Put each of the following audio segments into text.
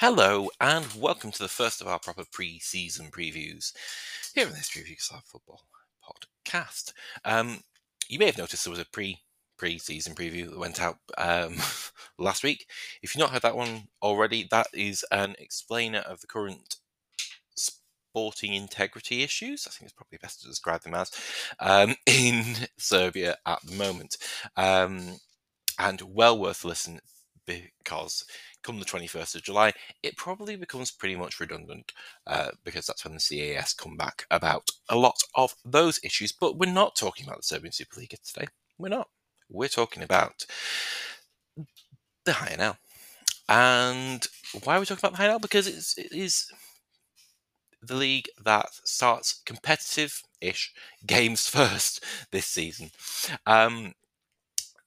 Hello, and welcome to the first of our proper pre season previews here in this Preview Club Football podcast. Um, you may have noticed there was a pre pre season preview that went out um, last week. If you've not heard that one already, that is an explainer of the current sporting integrity issues. I think it's probably best to describe them as um, in Serbia at the moment. Um, and well worth a listen because come the 21st of July, it probably becomes pretty much redundant uh, because that's when the CAS come back about a lot of those issues. But we're not talking about the Serbian Super League today. We're not. We're talking about the HNL. And why are we talking about the HNL? Because it's, it is the league that starts competitive ish games first this season. Um,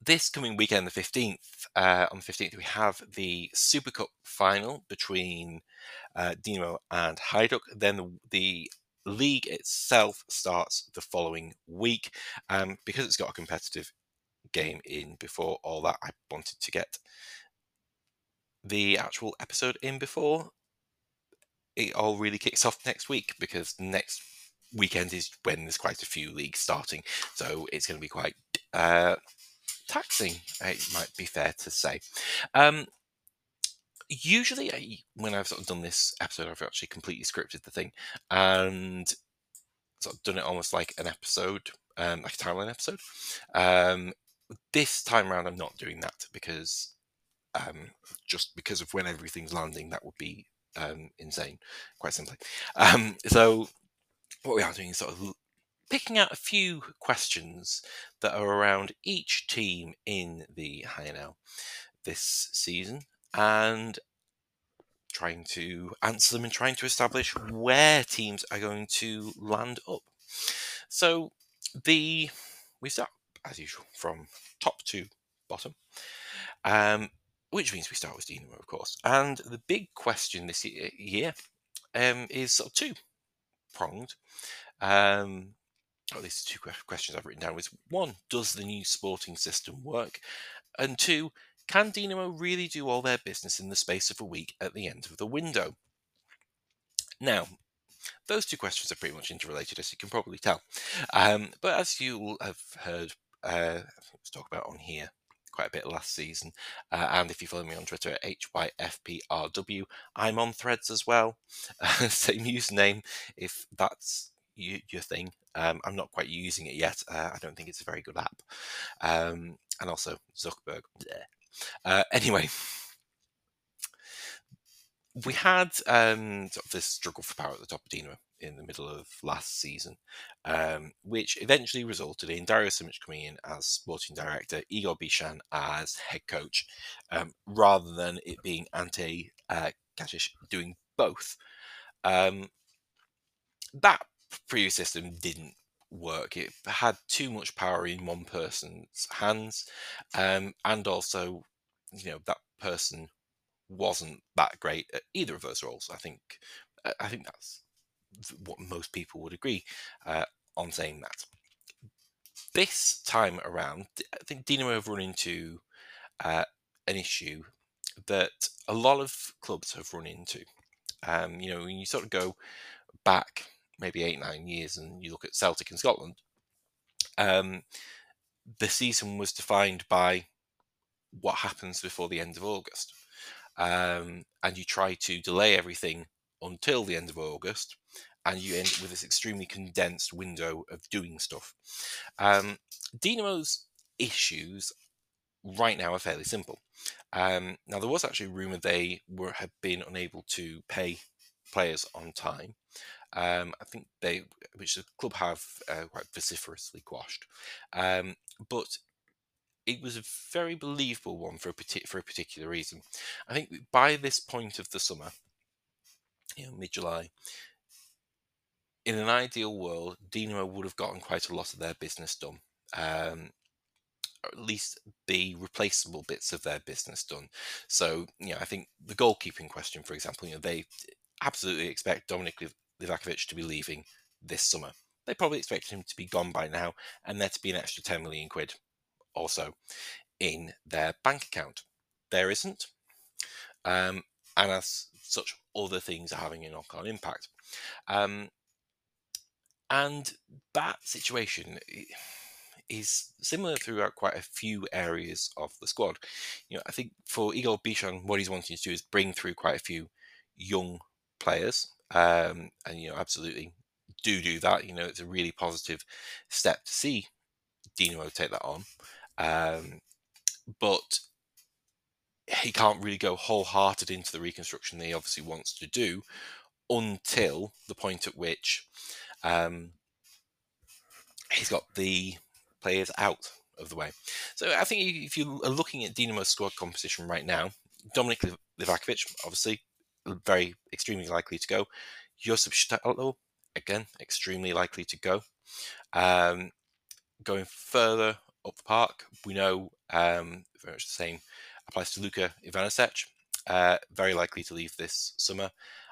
this coming weekend, the 15th, uh, on the 15th, we have the Super Cup final between uh, Dinamo and Hajduk. Then the, the, league itself starts the following week. Um, because it's got a competitive game in before all that, I wanted to get the actual episode in before it all really kicks off next week because next weekend is when there's quite a few leagues starting. So it's going to be quite uh, taxing, it might be fair to say. Um, usually, when I've sort of done this episode, I've actually completely scripted the thing and sort of done it almost like an episode, um, like a timeline episode. Um, this time around, I'm not doing that because um, just because of when everything's landing, that would be um, insane, quite simply. Um, so what we are doing is sort of picking out a few questions that are around each team in the HNL this season and trying to answer them and trying to establish where teams are going to land up. So the we start as usual from top to bottom, um, which means we start with Dinamo, of course. And the big question this year um, is sort of two pronged. Um, at least two questions I've written down is one, does the new sporting system work? And two, can Dinamo really do all their business in the space of a week at the end of the window? Now, those two questions are pretty much interrelated, as you can probably tell. Um, but as you have heard uh, let's talk about on here quite a bit last season, uh, and if you follow me on Twitter at HYFPRW, I'm on threads as well. same username if that's you, your thing. Um, I'm not quite using it yet. Uh, I don't think it's a very good app. Um, and also Zuckerberg. Uh, anyway, we had um, sort of this struggle for power at the top of Dinamo in the middle of last season, um, which eventually resulted in Dario Simic coming in as sporting director, Igor Biscan as head coach, um, rather than it being Ante uh, Cacic doing both. Um, that previous system didn't work. It had too much power in one person's hands, um, and also, you know, that person wasn't that great at either of those roles. I think, I think that's what most people would agree uh, on saying that. This time around, I think Dinamo have run into uh, an issue that a lot of clubs have run into. Um, you know, when you sort of go back maybe eight, nine years, and you look at Celtic in Scotland, um, the season was defined by what happens before the end of August. Um, and you try to delay everything until the end of August, and you end with this extremely condensed window of doing stuff. Um, Dinamo's issues right now are fairly simple. Um, now, there was actually a rumor they were had been unable to pay players on time. Um, I think they, which the club have uh, quite vociferously quashed, um, but it was a very believable one for a for a particular reason. I think by this point of the summer, you know, mid July, in an ideal world, Dinamo would have gotten quite a lot of their business done. Um, or at least the replaceable bits of their business done. So, you know, I think the goalkeeping question, for example, you know, they absolutely expect Dominik Livakovic to be leaving this summer. They probably expect him to be gone by now and there to be an extra 10 million quid also in their bank account. There isn't. Um, and as such other things are having a knock-on impact. Um, and that situation is similar throughout quite a few areas of the squad. You know, I think for Igor Biscan, what he's wanting to do is bring through quite a few young players, um, and you know, absolutely do do that. You know, it's a really positive step to see Dinamo take that on, um, but he can't really go wholehearted into the reconstruction that he obviously wants to do until the point at which um, he's got the players out of the way. So I think if you are looking at Dinamo's squad composition right now, Dominik Livakovic, obviously, very extremely likely to go. Josip Sutalo, again, extremely likely to go. Um, going further up the park, we know um, very much the same applies to Luka Ivanusec, uh, very likely to leave this summer,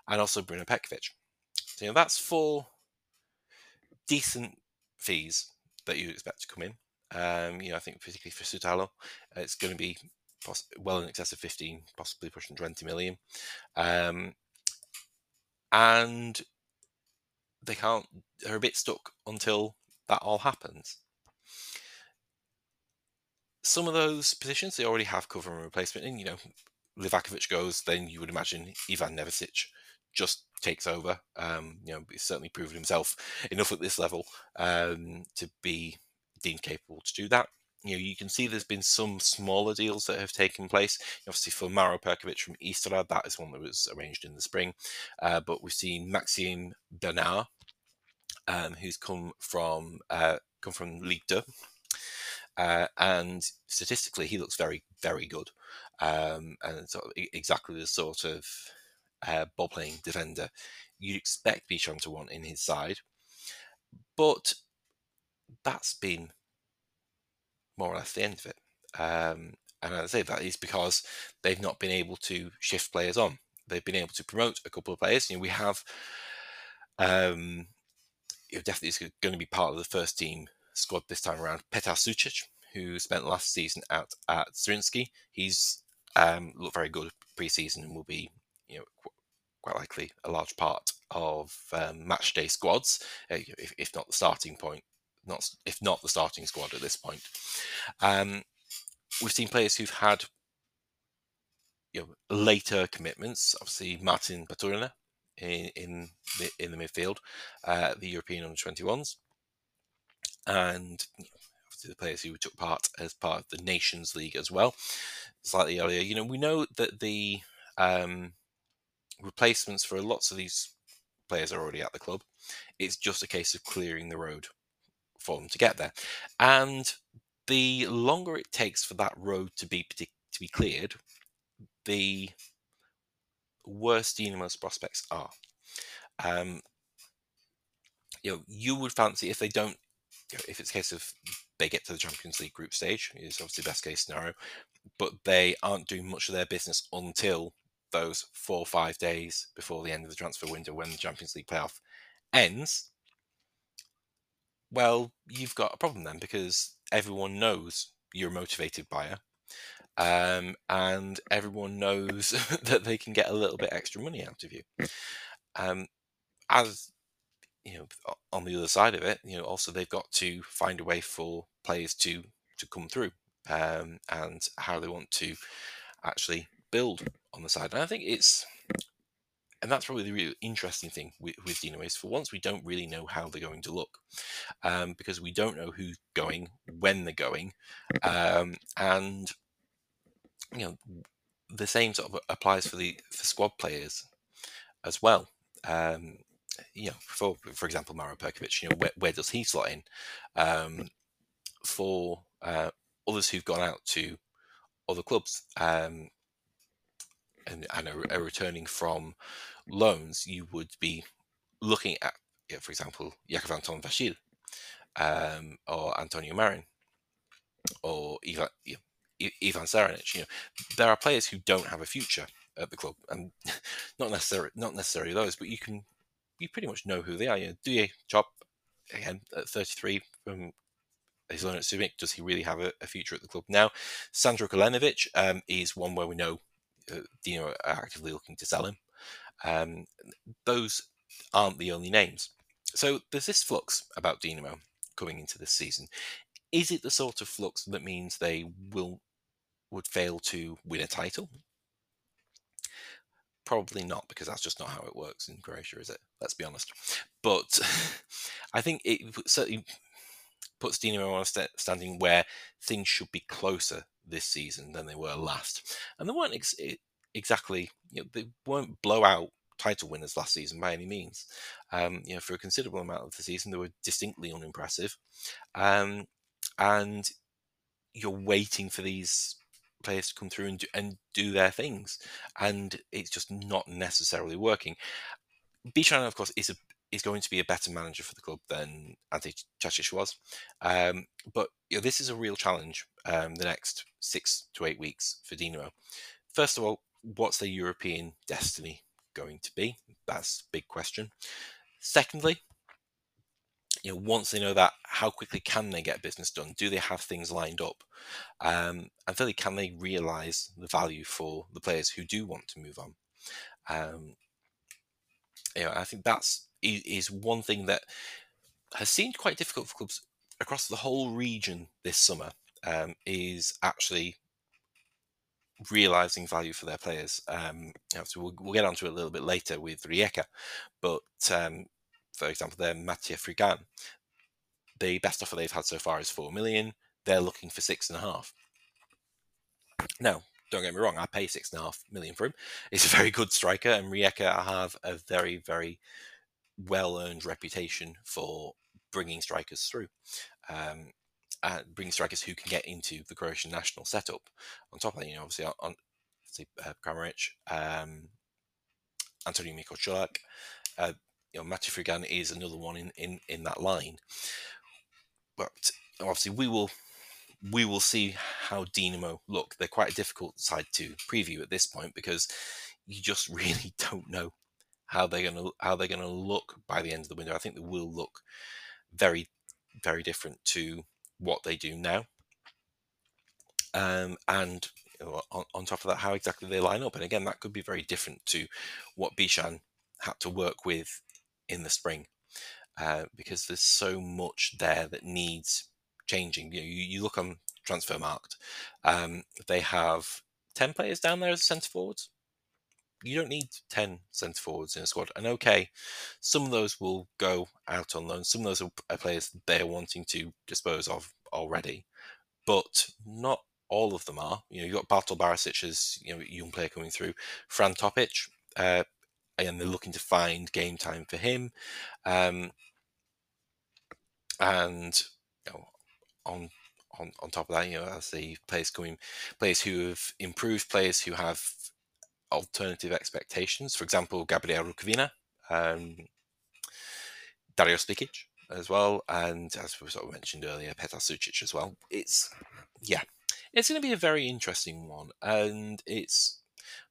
and also Bruno Petkovic. So, you know, that's four decent fees that you expect to come in. Um, you know, I think particularly for Sutalo, it's going to be poss- well in excess of 15, possibly pushing 20 million. Um, and they can't, they're a bit stuck until that all happens. Some of those positions they already have cover and replacement in. You know, Livakovic goes, then you would imagine Ivan Nevistic just takes over. Um, you know, he's certainly proven himself enough at this level um, to be deemed capable to do that. You know, you can see there's been some smaller deals that have taken place. Obviously, for Mauro Perkovic from Istra, that is one that was arranged in the spring. Uh, but we've seen Maxime Bernauer, um, who's come from uh, come from Ligue 2. Uh, and statistically, he looks very, very good, um, and sort of exactly the sort of uh, ball playing defender you'd expect Biscan to want in his side. But that's been more or less the end of it. Um, and I say that is because they've not been able to shift players on. They've been able to promote a couple of players. You know, we have um, you know, definitely going to be part of the first team squad this time around. Petar Sucic, who spent last season out at Zrinjski, he's um, looked very good pre-season and will be you know qu- quite likely a large part of um, match day squads, uh, if, if, not the starting point, not if not the starting squad at this point. Um, we've seen players who've had you know later commitments. Obviously, Martin Baturina in in the, in the midfield, uh, the European under twenty ones, and obviously the players who took part as part of the Nations League as well, slightly earlier. You know, we know that the um, replacements for lots of these players are already at the club. It's just a case of clearing the road for them to get there. And the longer it takes for that road to be to be cleared, the worse Dinamo's prospects are. Um, you know, you would fancy if they don't, you know, if it's a case of they get to the Champions League group stage, is obviously best case scenario, but they aren't doing much of their business until those four or five days before the end of the transfer window when the Champions League playoff ends, well, you've got a problem then because everyone knows you're a motivated buyer. Um, and everyone knows that they can get a little bit extra money out of you. Um, as you know, on the other side of it, you know, also they've got to find a way for players to to come through um, and how they want to actually build on the side. And I think it's, and that's probably the really interesting thing with, with Dinamo is for once we don't really know how they're going to look um, because we don't know who's going, when they're going, um, and you know the same sort of applies for the for squad players as well. Um, you know, for for example, Mauro Perkovic, you know, where, where does he slot in? Um, for uh, others who've gone out to other clubs, um, and, and are, are, returning from loans, you would be looking at, you know, for example, Jakub Anton Vasil um, or Antonio Marin or Ivan, you know, Ivan Saranic. You know, there are players who don't have a future at the club, and not necessarily not necessarily those, but you can you pretty much know who they are. You know, do you chop again at 33 from his loan at Subic? Does he really have a, a, future at the club now? Sandro Kulenovic um, is one where we know uh, Dino are actively looking to sell him. Um, those aren't the only names. So there's this flux about Dinamo coming into this season. Is it the sort of flux that means they will would fail to win a title? Probably not, because that's just not how it works in Croatia, is it? Let's be honest. But I think it certainly puts Dinamo on a standing where things should be closer this season than they were last. And they weren't ex- exactly, you know, they weren't blowout title winners last season by any means. Um, you know, for a considerable amount of the season, they were distinctly unimpressive. Um, and you're waiting for these players to come through and do, and do their things, and it's just not necessarily working. Biscan, of course, is a is going to be a better manager for the club than Ante Cacic was. Um, but you know, this is a real challenge um, the next six to eight weeks for Dinamo. First of all, what's their European destiny going to be? That's a big question. Secondly, you know, once they know that, how quickly can they get business done? Do they have things lined up? Um, and thirdly, can they realise the value for the players who do want to move on? Um, you know, I think that's is one thing that has seemed quite difficult for clubs across the whole region this summer. Um, is actually realizing value for their players. Um, so we'll, we'll, get onto it a little bit later with Rijeka, but um, for example, they're Matija Frigan. The best offer they've had so far is four million. They're looking for six and a half. Now, don't get me wrong, I pay six and a half million for him. He's a very good striker, and Rijeka have a very, very well earned reputation for bringing strikers through. Um, uh, bringing strikers who can get into the Croatian national setup. On top of that, you know, obviously on, say uh, Kramaric, um, Antonio Mikoculak, uh, you know, Frigan is another one in, in, in that line. But obviously, we will we will see how Dinamo look. They're quite a difficult side to preview at this point because you just really don't know how they're gonna how they're gonna look by the end of the window. I think they will look very very different to what they do now. Um, and on, on, top of that, how exactly they line up. And again, that could be very different to what Biscan had to work with in the spring uh, because there's so much there that needs changing. You, know, you, you look on Transfermarkt, um, they have 10 players down there as centre forwards. You don't need 10 centre forwards in a squad. And okay, some of those will go out on loan. Some of those are players they're wanting to dispose of already, but not all of them are. You know, you've got Bartol Barisic as you know, young player coming through. Fran Topic, uh, and they're looking to find game time for him. Um, and you know, on on on top of that, you know, as the players coming, players who have improved, players who have alternative expectations. For example, Gabriel Rukavina, um, Dario Spikic as well, and as we sort of mentioned earlier, Petar Sucic as well. It's yeah, it's going to be a very interesting one, and it's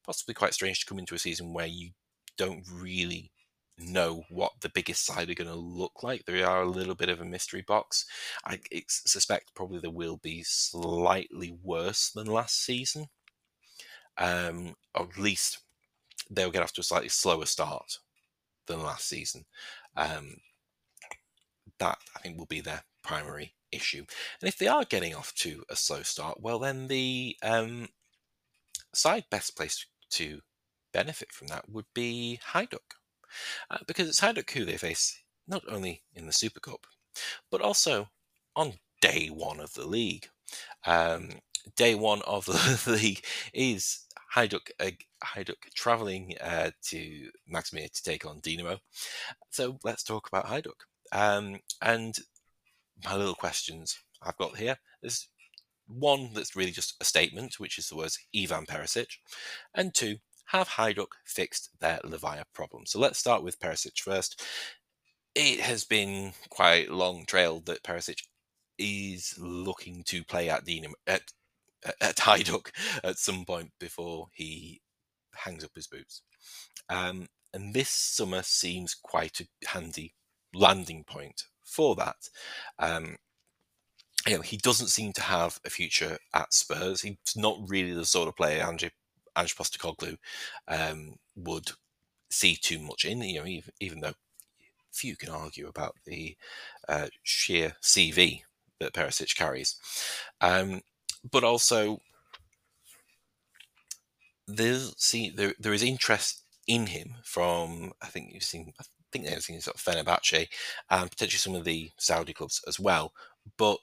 possibly quite strange to come into a season where you don't really know what the biggest side are going to look like. They are a little bit of a mystery box. I suspect probably they will be slightly worse than last season. Um, at least they'll get off to a slightly slower start than last season. Um, that I think will be their primary issue. And if they are getting off to a slow start, well, then the um, side best placed to benefit from that would be Hajduk. Uh, because it's Hajduk who they face not only in the Super Cup, but also on day one of the league. Um, day one of the league is Hajduk, uh, Hajduk travelling uh, to Maksimir to take on Dinamo. So let's talk about Hajduk. Um, and my little questions I've got here. There's one that's really just a statement, which is the words Ivan Perisic, and two, have Hajduk fixed their Livaja problem? So let's start with Perisic first. It has been quite long trailed that Perisic is looking to play at Dinamo at at Hajduk at some point before he hangs up his boots. Um, and this summer seems quite a handy landing point for that. Um, you know, he doesn't seem to have a future at Spurs. He's not really the sort of player Ange, Ange Postecoglou um, would see too much in. You know, even, even though few can argue about the uh, sheer CV that Perisic carries, um, but also there's see there there is interest in him from I think you've seen I think they've seen sort of Fenerbahce and potentially some of the Saudi clubs as well. But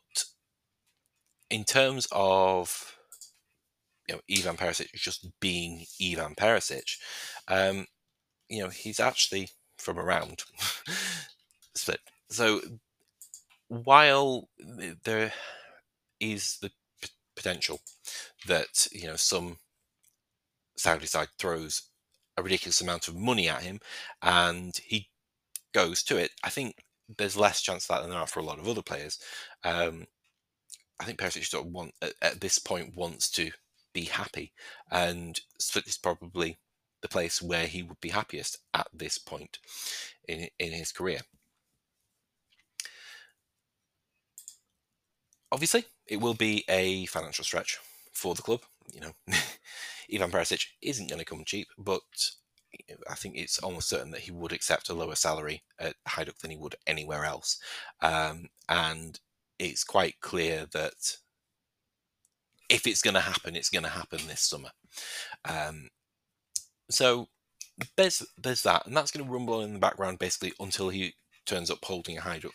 in terms of you know Ivan Perisic just being Ivan Perisic, um, you know he's actually from around split. So while there is the potential that you know some Saudi side throws a ridiculous amount of money at him and he goes to it, I think there's less chance of that than there are for a lot of other players. Um, I think Perisic sort of want at, at, this point wants to be happy, and Split is probably the place where he would be happiest at this point in in his career. Obviously, it will be a financial stretch for the club. You know, Ivan Perisic isn't going to come cheap, but I think it's almost certain that he would accept a lower salary at Hajduk than he would anywhere else. Um, and it's quite clear that if it's going to happen, it's going to happen this summer. Um, so there's there's that, and that's going to rumble in the background basically until he turns up holding a Hajduk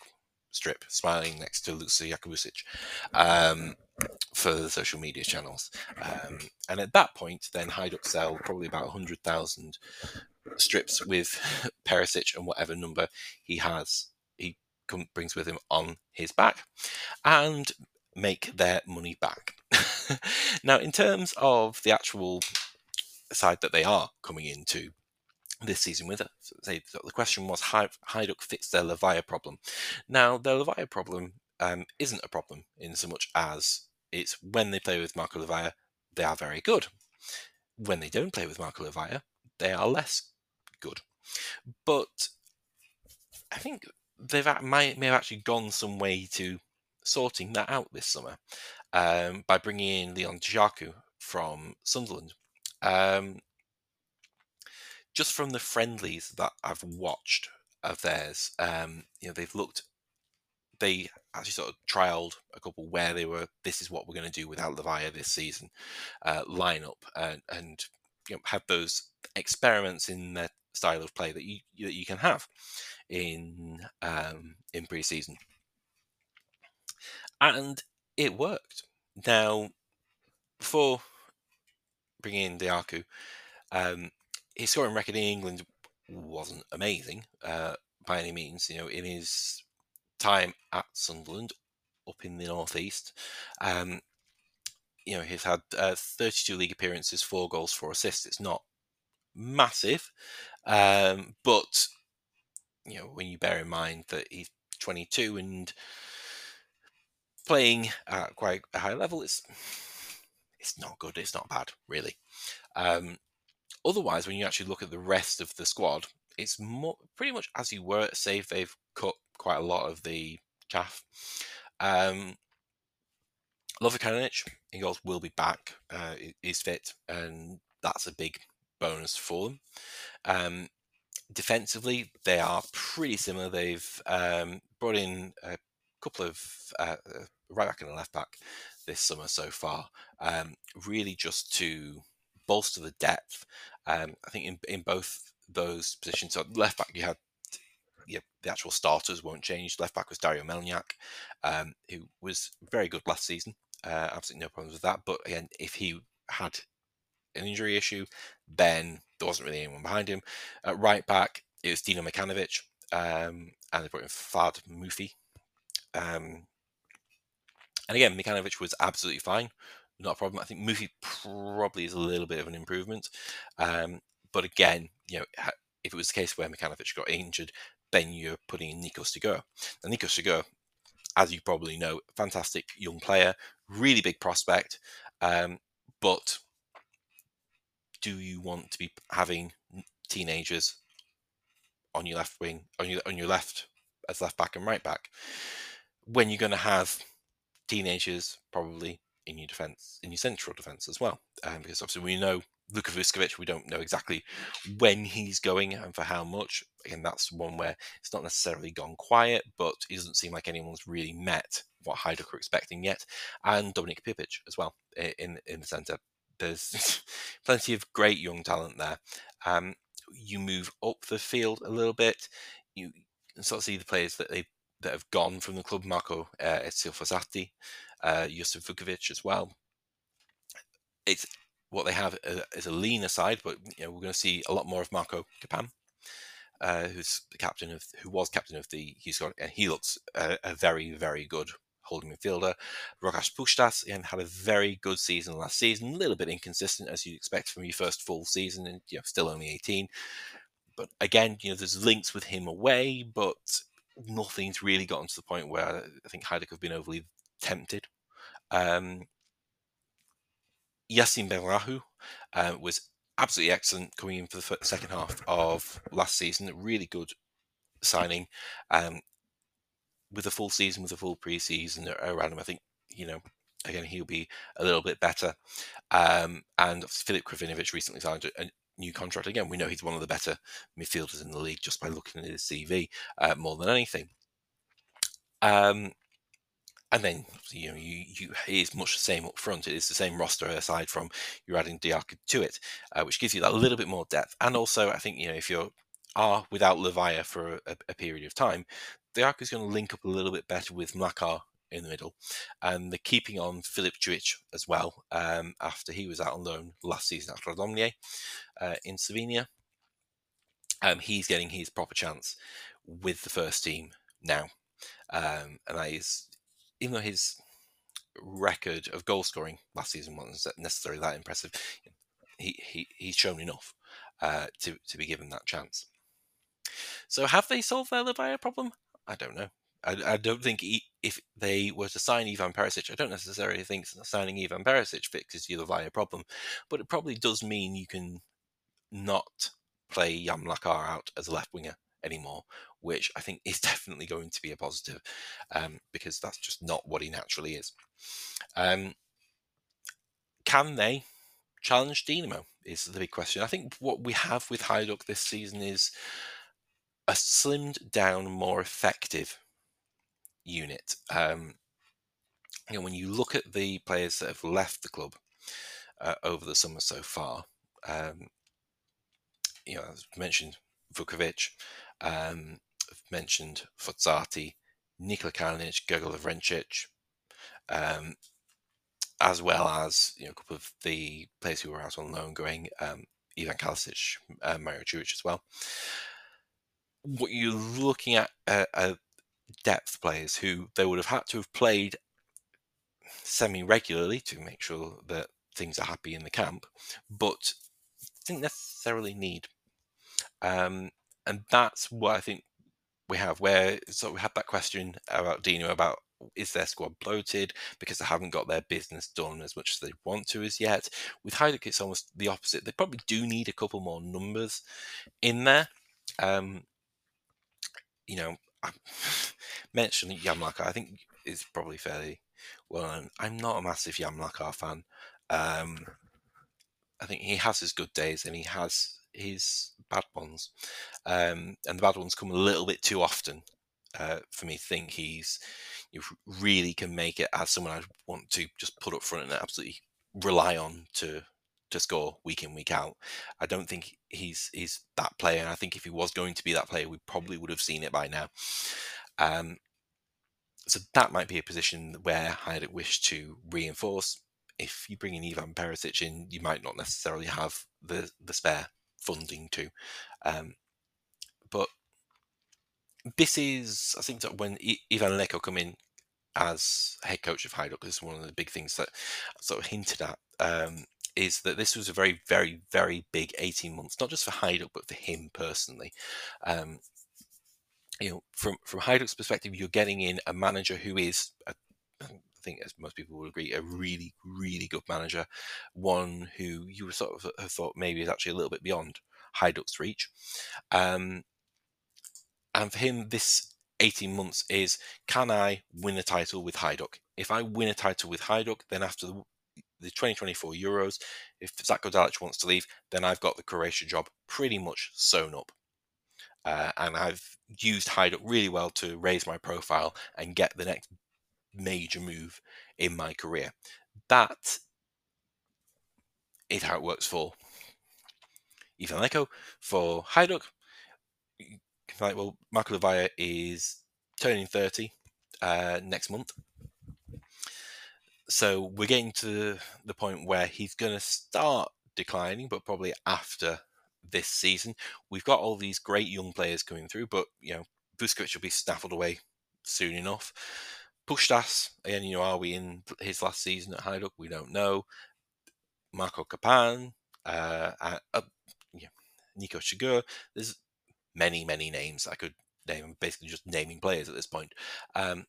strip, smiling next to Luksa Jakobusic um, for the social media channels. Um, and at that point, then Hajduk sell probably about 100,000 strips with Perisic and whatever number he has, he brings with him on his back, and make their money back. now, in terms of the actual side that they are coming into, this season with it. So the question was how Hajduk fix their Livaja problem. Now, their Livaja problem um, isn't a problem in so much as it's when they play with Marco Livaja they are very good. When they don't play with Marco Livaja they are less good. But I think they've might may have actually gone some way to sorting that out this summer um, by bringing in Leon Dajaku from Sunderland. Um, just from the friendlies that I've watched of theirs, um, you know, they've looked, they actually sort of trialed a couple where they were, this is what we're going to do without Livaja this season, uh, lineup, and, and you know, have those experiments in their style of play that you that you can have in um, in pre-season, and it worked. Now, before bringing in Dajaku, um, his scoring record in England wasn't amazing uh, by any means. You know, in his time at Sunderland, up in the northeast, um, you know, he's had uh, 32 league appearances, four goals, four assists. It's not massive, um, but you know, when you bear in mind that he's 22 and playing at quite a high level, it's it's not good. It's not bad, really. Um, otherwise, when you actually look at the rest of the squad, it's more, pretty much as you were, save they've cut quite a lot of the chaff. Um, Lovakanic, he goes, will be back, uh, is fit, and that's a big bonus for them. Um, defensively, they are pretty similar. They've um, brought in a couple of uh, uh right back and left back this summer so far, um, really just to bolster the depth. Um, I think in, in both those positions, so left back you had the actual starters won't change. Left back was Dario Melnjak, um, who was very good last season. Uh, absolutely no problems with that. But again, if he had an injury issue, then there wasn't really anyone behind him. At right back, it was Dino Mikanovic, um, and they brought in Fahd Moufi. Um, and again, Mikanovic was absolutely fine not a problem. I think Moufi probably is a little bit of an improvement. Um, but again, you know, if it was the case where Mikanovic got injured, then you're putting in Niko Sigur. Now, Niko Sigur, as you probably know, fantastic young player, really big prospect. Um, but do you want to be having teenagers on your left wing, on your on your left as left back and right back, when you're going to have teenagers probably in your defence, in your central defence as well. Um, because obviously we know Luka Vuskovic, we don't know exactly when he's going and for how much. Again, that's one where it's not necessarily gone quiet, but it doesn't seem like anyone's really met what Hajduk are expecting yet. And Dominik Prpic as well in in the centre. There's plenty of great young talent there. Um, you move up the field a little bit, you sort of see the players that they that have gone from the club. Marco uh, Ezio Fossati, uh, Josip Vukovic as well. It's what they have uh, is a leaner side, but you know we're going to see a lot more of Marco Capan, uh, who's the captain of who was captain of the He's got and he looks a, a very very good holding midfielder. Rokas Pukštas again had a very good season last season, a little bit inconsistent as you'd expect from your first full season, and you know still only 18. But again, you know there's links with him away, but nothing's really gotten to the point where I think Hajduk have been overly tempted. Um, Yacine Benrahou uh, was absolutely excellent coming in for the second half of last season. A really good signing. Um, with a full season, with a full preseason around him, I think, you know, again, he'll be a little bit better. Um, and Filip Krovinovic recently signed a, new contract. Again, we know he's one of the better midfielders in the league just by looking at his CV uh, more than anything. Um, and then you know you, you it is much the same up front. It is the same roster aside from you're adding Dajaku to it, uh, which gives you that little bit more depth. And also, I think you know if you are without Livaja for a, a, period of time, Dajaku is going to link up a little bit better with Mlakar in the middle, and they're keeping on Filip Juic as well um, after he was out on loan last season at Radomlje uh, in Slovenia. Um, he's getting his proper chance with the first team now, um, and that is even though his record of goal scoring last season wasn't necessarily that impressive, he, he he's shown enough uh, to to be given that chance. So have they solved their Livaja problem? I don't know. I, I don't think he, if they were to sign Ivan Perisic, I don't necessarily think signing Ivan Perisic fixes your Livaja problem, but it probably does mean you can not play Jan Mlakar out as a left winger anymore, which I think is definitely going to be a positive um, because that's just not what he naturally is. Um, can they challenge Dinamo? Is the big question. I think what we have with Hajduk this season is a slimmed down, more effective unit. Um, you know, when you look at the players that have left the club uh, over the summer so far, um, you know, as mentioned, Vukovic, um, mentioned Fossati, Nikola Kalinic, Grigor Lovrencic, um, as well as you know a couple of the players who were out on loan going, um, Ivan Kalisic, uh, Mario Curic as well. What you're looking at uh, are depth players who they would have had to have played semi regularly to make sure that things are happy in the camp, but didn't necessarily need. Um, and that's what I think we have. Where so we had that question about Dino about is their squad bloated because they haven't got their business done as much as they want to as yet. With Hajduk, it's almost the opposite. They probably do need a couple more numbers in there. Um, you know, I mentioned Jan Mlakar. I think is probably fairly well known. I'm not a massive Jan Mlakar fan. Um, I think he has his good days and he has his bad ones, um, and the bad ones come a little bit too often uh, for me. Think he's you really can make it as someone I want to just put up front and absolutely rely on to to score week in week out. I don't think he's he's that player. I think if he was going to be that player, we probably would have seen it by now. Um, so that might be a position where I'd wish to reinforce. If you bring in Ivan Perisic in, you might not necessarily have the the spare funding to. Um, but this is, I think, that when Ivan Leko come in as head coach of Hajduk, this is one of the big things that sort of hinted at. Um, is that this was a very, very, very big 18 months, not just for Hajduk, but for him personally. Um, you know, from from Hajduk's perspective, you're getting in a manager who is, a, think, as most people would agree, a really, really good manager, one who you would sort of have thought maybe is actually a little bit beyond Hajduk's reach. Um, and for him, this 18 months is can I win a title with Hajduk? If I win a title with Hajduk, then after the, the 2024 Euros. If Zlatko Dalic wants to leave, then I've got the Croatia job pretty much sewn up. Uh, and I've used Hajduk really well to raise my profile and get the next major move in my career. That is how it works for Ivan Leko. For Hajduk, like, well, Marco Livaja is turning 30 uh, next month. So we're getting to the point where he's going to start declining, but probably after this season. We've got all these great young players coming through, but you know, Vuskovic will be snaffled away soon enough. Pukštas, again, you know, are we in his last season at Hajduk? We don't know. Marco Capan, uh, uh, uh yeah, Niko Sigur. There's many, many names I could name. basically just naming players at this point. Um,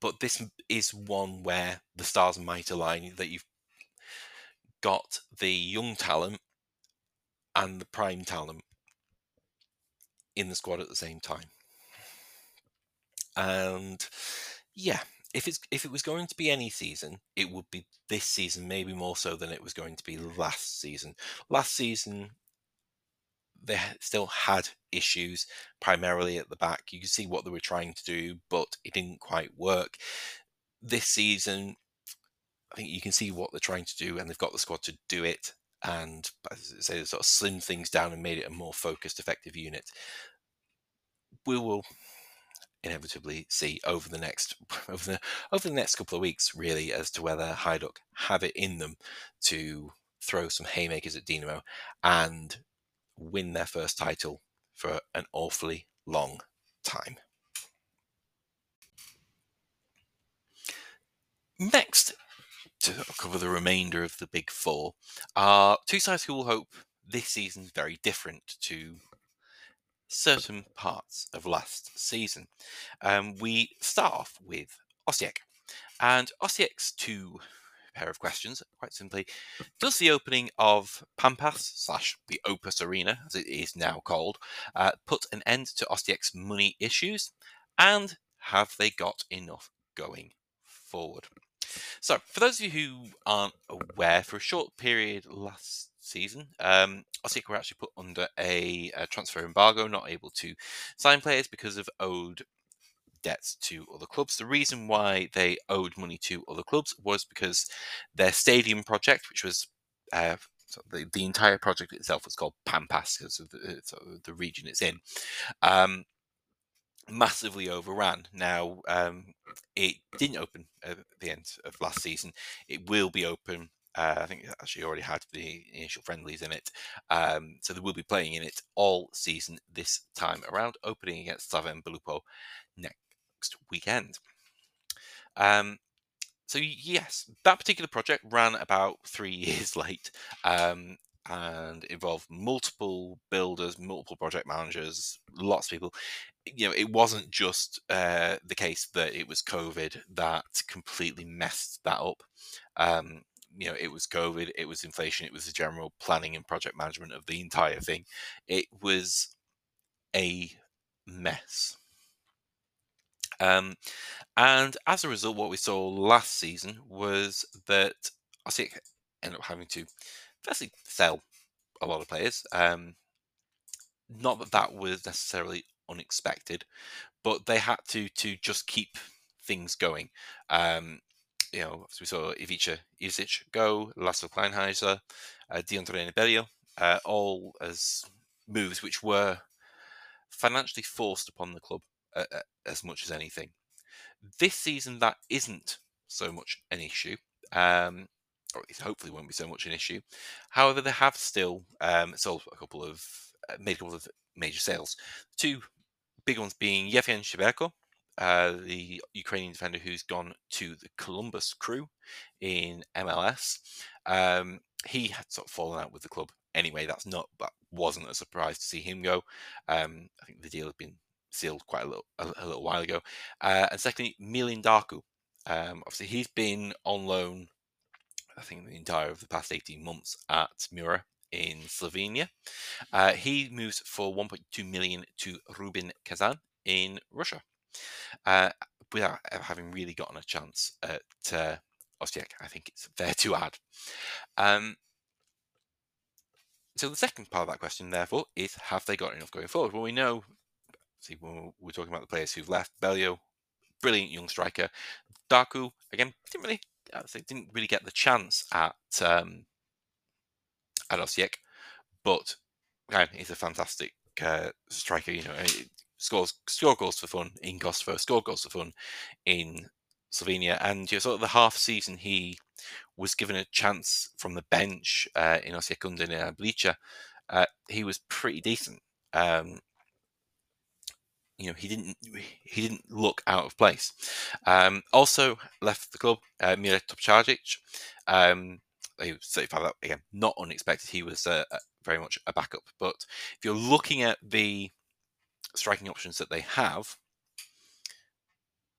but this is one where the stars might align. That you've got the young talent and the prime talent in the squad at the same time. And yeah, if it's if it was going to be any season, it would be this season, maybe more so than it was going to be last season. Last season, they still had issues, primarily at the back. You can see what they were trying to do, but it didn't quite work. This season, I think you can see what they're trying to do, and they've got the squad to do it. And as I say, sort of slimmed things down and made it a more focused, effective unit. We will inevitably see over the next over the over the next couple of weeks, really, as to whether Hajduk have it in them to throw some haymakers at Dinamo and win their first title for an awfully long time. Next, to cover the remainder of the big four, are two sides who will hope this season's very different to certain parts of last season. Um, we start off with Osijek. And Osijek's two pair of questions, quite simply. Does the opening of Pampas slash the Opus Arena, as it is now called, uh, put an end to Osijek's money issues? And have they got enough going forward? So, for those of you who aren't aware, for a short period last season, um, Osijek were actually put under a, a transfer embargo, not able to sign players because of owed debts to other clubs. The reason why they owed money to other clubs was because their stadium project, which was uh, so the, the entire project itself was called Pampas because of the, so the region it's in, um, massively overran. Now, um, it didn't open at the end of last season. It will be open. Uh, I think it actually already had the initial friendlies in it. Um, so they will be playing in it all season this time around, opening against Slaven Belupo next weekend. Um, so yes, that particular project ran about three years late um, and involved multiple builders, multiple project managers, lots of people. You know, it wasn't just uh, the case that it was COVID that completely messed that up. Um, you know, it was COVID, it was inflation, it was the general planning and project management of the entire thing. It was a mess. Um, and as a result, what we saw last season was that Osijek ended up having to firstly sell a lot of players. Um, not that that was necessarily unexpected, but they had to to just keep things going. Um, you know, we saw Ivica Ivusic go, Laszlo Kleinheiser, uh, Diandre Nebelio, uh, all as moves which were financially forced upon the club uh, as much as anything. This season, that isn't so much an issue. Um, or it hopefully won't be so much an issue. However, they have still um, sold a couple of uh, made a couple of major sales. Two big ones being Yevhen Cheberko, uh, the Ukrainian defender who's gone to the Columbus Crew in MLS. Um, he had sort of fallen out with the club anyway. That's not that wasn't a surprise to see him go. Um, I think the deal had been sealed quite a little a, a little while ago. Uh, and secondly, Mirlind Daku. Um, obviously, he's been on loan, I think, the entire of the past 18 months at Mura in Slovenia. Uh, he moves for 1.2 million to Rubin Kazan in Russia, uh, without having really gotten a chance at uh, Osijek, I think it's fair to add. Um, so the second part of that question, therefore, is have they got enough going forward? Well, we know, see, when we're talking about the players who've left, Belio, brilliant young striker. Daku, again, didn't really, didn't really get the chance at um, at Osijek, but he's a fantastic uh, striker. You know, scores score goals for fun in Kosovo, score goals for fun in Slovenia, and you know, sort of the half season he was given a chance from the bench uh, in Osijek and Blicha. Uh, he was pretty decent. Um, you know, he didn't he didn't look out of place. Um, also left the club, uh, Mire Topčagić. Um, he was 35 again, not unexpected. He was uh, very much a backup. But if you're looking at the striking options that they have,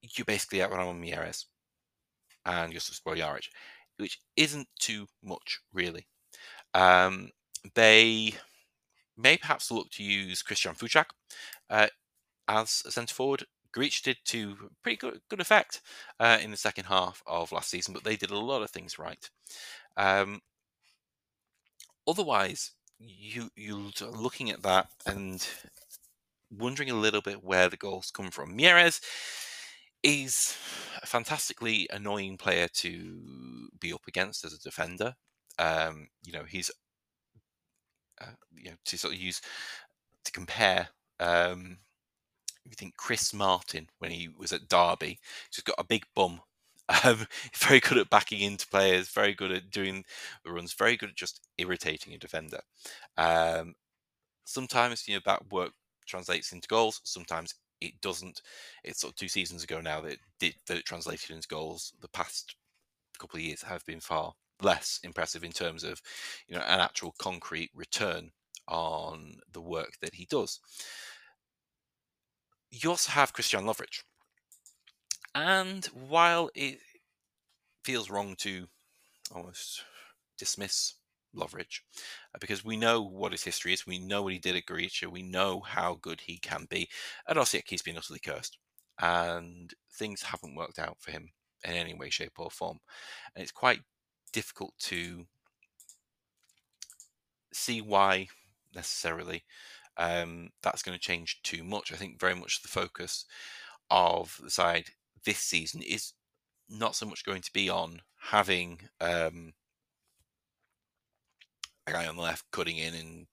you basically Ramon Mierez and Josip Spoljaric, which isn't too much really. Um, they may perhaps look to use Christian Fucak uh, as a centre forward. Gorica did to pretty good, good effect uh, in the second half of last season, but they did a lot of things right. Um, otherwise, you you're looking at that and wondering a little bit where the goals come from. Mierez is a fantastically annoying player to be up against as a defender. Um, you know, he's uh, you know to sort of use to compare. Um, you think Chris Martin when he was at Derby, he's got a big bum. Um, very good at backing into players, very good at doing the runs, very good at just irritating a defender. Um, sometimes you know that work translates into goals. Sometimes it doesn't. It's sort of two seasons ago now that it did that it translated into goals. The past couple of years have been far less impressive in terms of you know an actual concrete return on the work that he does. You also have Christian Lovric. And while it feels wrong to almost dismiss Lovric uh, because we know what his history is. We know what he did at Gorica. We know how good he can be. At Osijek, he's been utterly cursed, and things haven't worked out for him in any way, shape, or form. And it's quite difficult to see why necessarily um, that's going to change too much. I think very much the focus of the side this season is not so much going to be on having um, a guy on the left cutting in and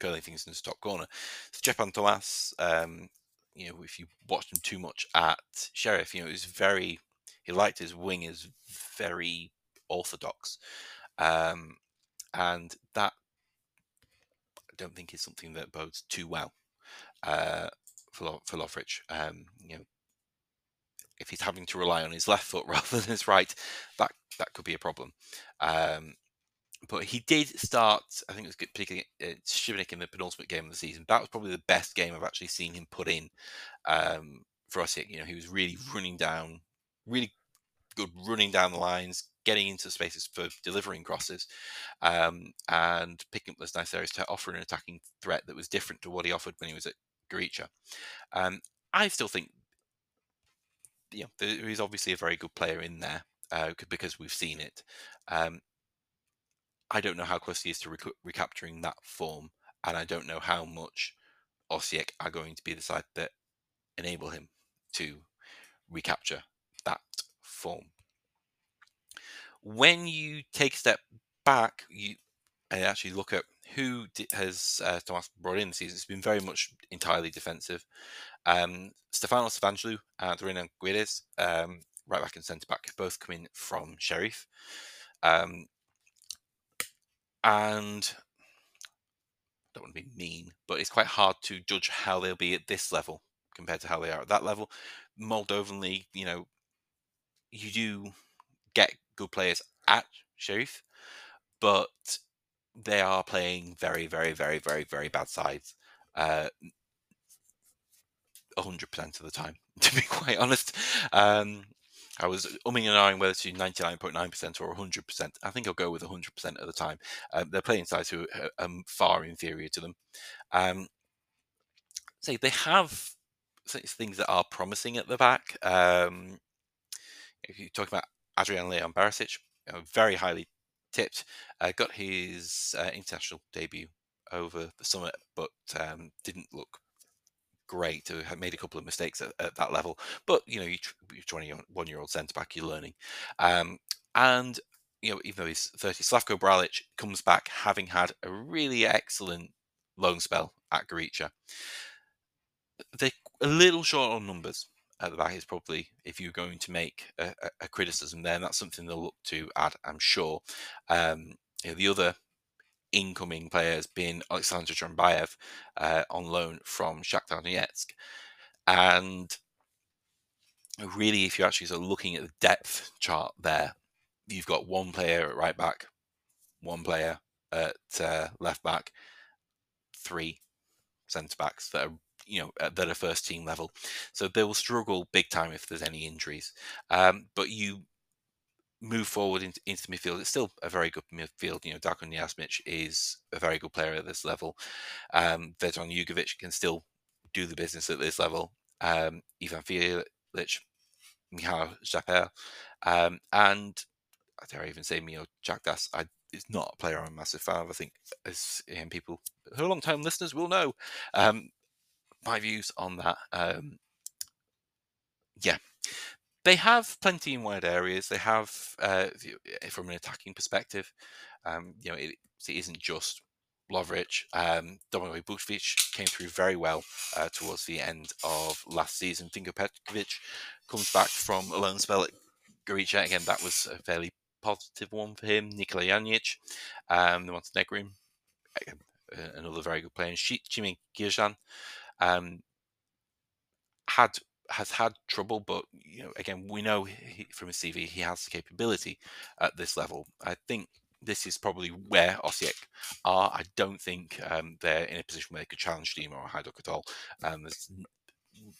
curling things into the top corner. Stepan Tomas, um, you know, if you watched him too much at Sheriff, you know, he was very, he liked his wing wingers very orthodox. Um, and that I don't think is something that bodes too well uh, for for Lovric. Um, you know, if he's having to rely on his left foot rather than his right, that that could be a problem. Um, but he did start. I think it was particularly uh, Šibenik in the penultimate game of the season. That was probably the best game I've actually seen him put in um, for us. You know, he was really running down, really good running down the lines, getting into spaces for delivering crosses, um, and picking up those nice areas to offer an attacking threat that was different to what he offered when he was at Gorica. Um, I still think, you know, is obviously a very good player in there uh, because we've seen it. Um, I don't know how close he is to rec- recapturing that form, and I don't know how much Osijek are going to be the side that enable him to recapture that form. When you take a step back, you and actually look at who has uh, Tomas brought in the season. It's been very much entirely defensive. Um, Stefanos Evangelou and Renan Guedes, um, right back and centre back, both come in from Sheriff. Um, and I don't want to be mean, but it's quite hard to judge how they'll be at this level compared to how they are at that level. Moldovan League, you know, you do get good players at Sheriff, but they are playing very, very, very, very, very bad sides. Uh, 100% of the time, to be quite honest. Um, I was umming and ahhing whether to 99.9% or 100%. I think I'll go with 100% of the time. Um, they're playing sides who are um, far inferior to them. Um, say they have things that are promising at the back. Um, if you talk about Adrian Leon Barisic, very highly tipped, uh, got his uh, international debut over the summer, but um, didn't look great. To have made a couple of mistakes at, at that level, but you know, you, are 21 year old centre back, you're learning. Um, and you know, even though he's 30, Slavko Bralic comes back having had a really excellent loan spell at Gorica. They're a little short on numbers at the back is probably if you're going to make a, a, criticism there, and that's something they'll look to add, I'm sure. Um, you know, the other incoming players being Alexander Drambayev uh, on loan from Shakhtar Donetsk, and really, if you're actually sort of looking at the depth chart there, you've got one player at right back, one player at uh, left back, three centre backs that are you know that are first team level. So they will struggle big time if there's any injuries. Um, but you move forward into, into midfield. It's still a very good midfield. You know, Darko Nejasmic is a very good player at this level. Um, Vedran Jugovic can still do the business at this level. Um, Ivan Fiolic, Mihael Zaper, um, and I dare even say Mijo Caktas. I is not a player I'm a massive fan of. I think as um, people who are long time listeners will know, um, my views on that. Um, yeah, they have plenty in wide areas. They have, uh, eh, from an attacking perspective, um, you know, it, it isn't just Lovric. Um, Domagoj Bukovic came through very well uh, towards the end of last season. Finko Petkovic comes back from a loan spell at Gorica. Again, that was a fairly positive one for him. Nikola Janic, um, the Montenegrin, another very good player. Shimon Girjan, um, had has had trouble, but you know, again, we know he, from his CV he has the capability at this level. I think this is probably where Osijek are. I don't think um, they're in a position where they could challenge Dinamo or Hajduk at all. Um, there's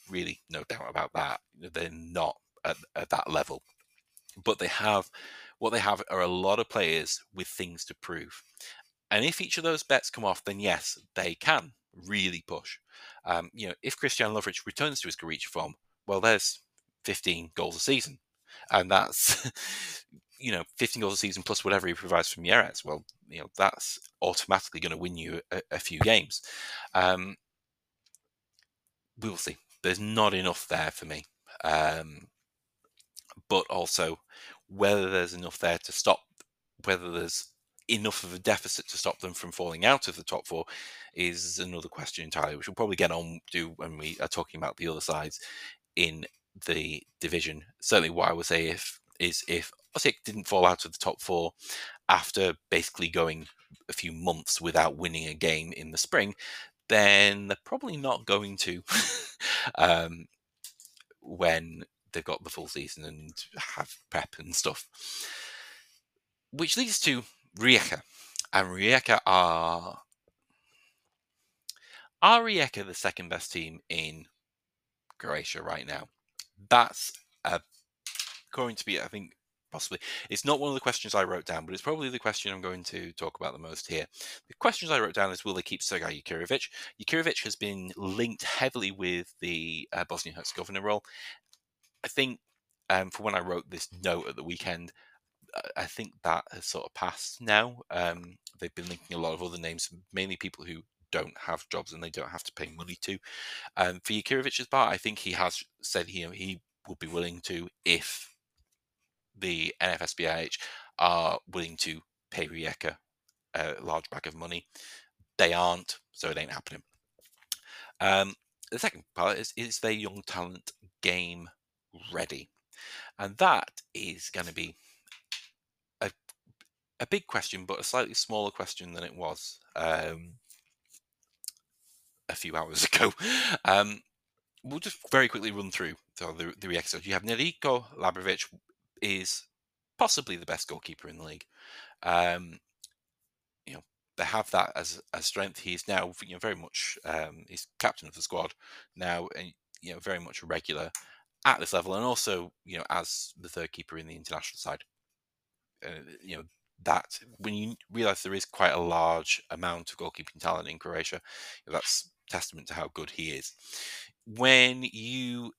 really no doubt about that. They're not at, at that level, but they have what they have are a lot of players with things to prove. And if each of those bets come off, then yes, they can really push. Um, you know, if Christian Lovric returns to his Gorica form, well, there's 15 goals a season, and that's you know 15 goals a season plus whatever he provides from Mierez. Well, you know that's automatically going to win you a, a few games. Um, we will see. There's not enough there for me, um, but also whether there's enough there to stop, whether there's enough of a deficit to stop them from falling out of the top four is another question entirely, which we'll probably get on to when we are talking about the other sides in the division. Certainly, what I would say if is if Osijek didn't fall out of the top four after basically going a few months without winning a game in the spring, then they're probably not going to um, when they've got the full season and have prep and stuff. Which leads to Rijeka. And Rijeka are are Rijeka the second best team in Croatia right now? That's going to be, I think, possibly. It's not one of the questions I wrote down, but it's probably the question I'm going to talk about the most here. The questions I wrote down is will they keep Sergei Jakirovic? Jakirovic has been linked heavily with the uh, Bosnia Herzegovina role. I think um, for when I wrote this note at the weekend, I think that has sort of passed now. Um, they've been linking a lot of other names, mainly people who don't have jobs and they don't have to pay money to. Um, for Jakirovic's part, I think he has said he he would be willing to if the NFSBIH are willing to pay Rijeka a large bag of money. They aren't, so it ain't happening. Um, the second part is is their young talent game ready? And that is going to be a big question, but a slightly smaller question than it was um, a few hours ago. Um, we'll just very quickly run through the, the reactions. You have Nediljko Labrovic is possibly the best goalkeeper in the league. Um, you know, they have that as a strength. He's now you know very much um, he's captain of the squad now, and you know very much a regular at this level, and also you know as the third keeper in the international side. Uh, you know that when you realize there is quite a large amount of goalkeeping talent in Croatia, that's testament to how good he is. When you